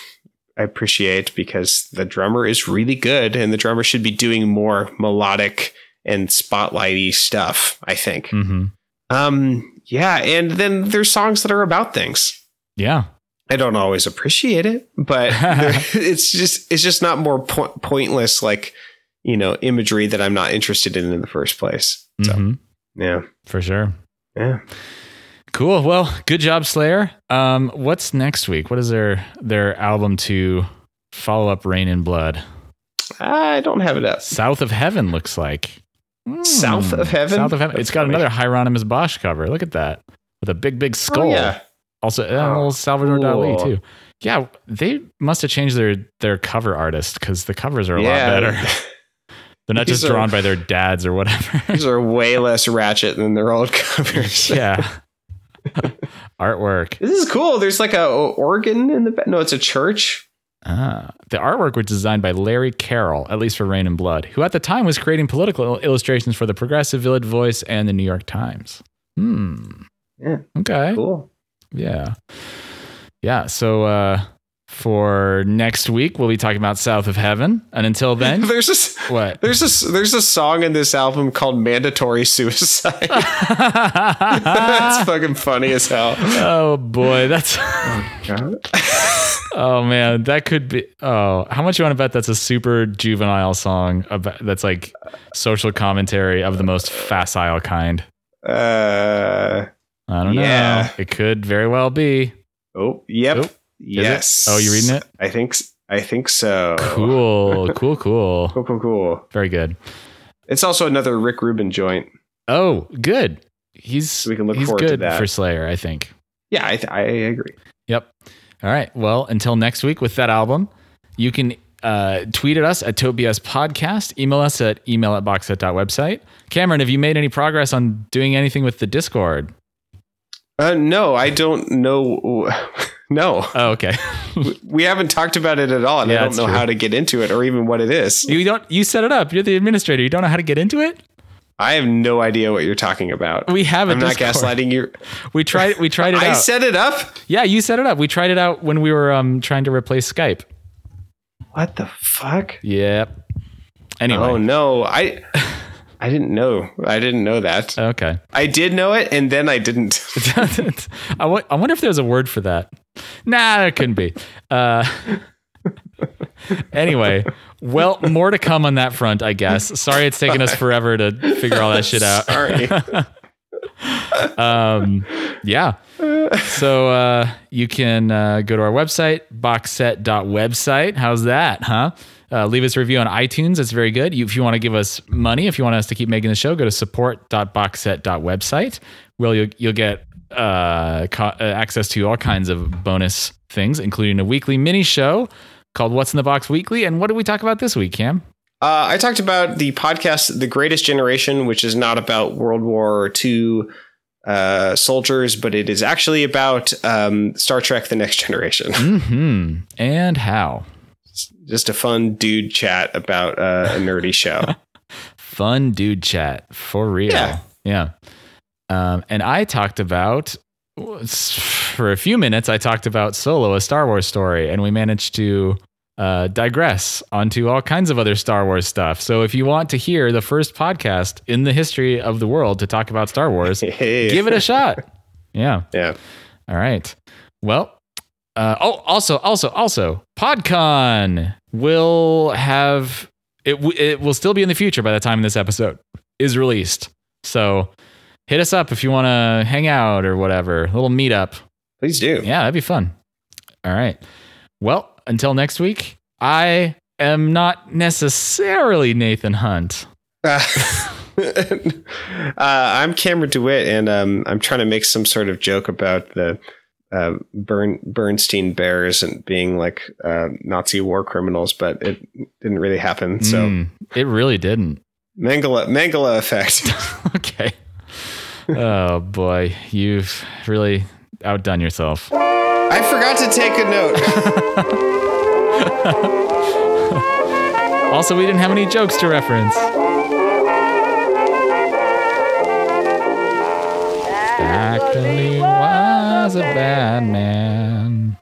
I appreciate because the drummer is really good and the drummer should be doing more melodic and spotlighty stuff, I think. hmm Um yeah, and then there's songs that are about things. Yeah. I don't always appreciate it, but it's just it's just not more po- pointless like, you know, imagery that I'm not interested in in the first place. So, hmm yeah. For sure. Yeah. Cool. Well, good job, Slayer. Um, what's next week? What is their their album to follow up Reign in Blood? I don't have it up. South of Heaven looks like. South Hmm. of Heaven? South of Heaven. That's it's got funny. another Hieronymus Bosch cover. Look at that. With a big, big skull. Oh, yeah. Also, uh, a little Salvador Dali too. Yeah, they must have changed their their cover artist because the covers are a lot better. They're not These just are- drawn by their dads or whatever. These are way less ratchet than their old covers. yeah. Artwork. This is cool. There's like a organ in the back. No, it's a church. Ah, the artwork was designed by Larry Carroll, at least for Reign in Blood, who at the time was creating political illustrations for the Progressive Village Voice and the New York Times. Hmm. Yeah. Okay. Cool. Yeah. Yeah. So uh, for next week, we'll be talking about South of Heaven. And until then, There's this. what? There's this. There's a song in this album called "Mandatory Suicide." That's fucking funny as hell. oh boy, that's Oh man, that could be. Oh, how much you want to bet that's a super juvenile song about that's like social commentary of the most facile kind? Uh, I don't Yeah. know. It could very well be. oh, yep. Oop. Yes. Oh, you're reading it? I think. I think so. Cool, cool, cool. Cool. Cool. Cool. Very good. It's also another Rick Rubin joint. Oh, good. He's we can look he's forward to that. for Slayer, I think. Yeah, I, th- I agree. Yep. All right. Well, until next week with that album, you can uh, tweet at us at Tobias Podcast, email us at email at boxset.website. Cameron, have you made any progress on doing anything with the Discord? Uh, no, I don't know. No, Oh, okay. we haven't talked about it at all, and Yeah, I don't know true. how to get into it or even what it is. you don't you set it up. You're the administrator. You don't know how to get into it? I have no idea what you're talking about. We have a I'm not Discord. gaslighting you. We tried we tried it I out. set it up. yeah, you set it up. We tried it out when we were um trying to replace Skype. What the fuck? Yep. Anyway. Oh no, I I didn't know. I didn't know that. Okay. I did know it, and then I didn't. I I wonder if there's a word for that. Nah, there couldn't be. Uh, anyway, well, more to come on that front, I guess. Sorry it's taken us forever to figure all that shit out. Sorry. Um, yeah. So uh, you can uh, go to our website, boxset.website. How's that, huh? Uh, leave us a review on iTunes. It's very good. You, if you want to give us money, if you want us to keep making the show, go to support.boxset.website. Well, you'll, you'll get uh, co- uh, access to all kinds of bonus things, including a weekly mini show called What's in the Box Weekly. And what did we talk about this week, Cam? Uh, I talked about the podcast, The Greatest Generation, which is not about World War II uh, soldiers, but it is actually about um, Star Trek: The Next Generation. Hmm. And how? Just a fun dude chat about uh, a nerdy show. fun dude chat for real. Yeah. Yeah. Um, and I talked about for a few minutes. I talked about Solo, a Star Wars story, and we managed to uh, digress onto all kinds of other Star Wars stuff. So if you want to hear the first podcast in the history of the world to talk about Star Wars, Hey. give it a shot. Yeah. yeah. All right. Well, uh, oh, also, also, also, PodCon will have it. W- it will still be in the future by the time this episode is released. So hit us up if you want to hang out or whatever. A little meetup. Please do. Yeah, that'd be fun. All right. Well, until next week, I am not necessarily Nathan Hunt. Uh, uh, I'm Cameron DeWitt, and um, I'm trying to make some sort of joke about the uh, Bern, Bernstein Bears and being like uh, Nazi war criminals, but it didn't really happen. So Mm, it really didn't. Mandela Mandela effect. okay. Oh boy, you've really outdone yourself. I forgot to take a note. Also, we didn't have any jokes to reference. Actually was a bad man.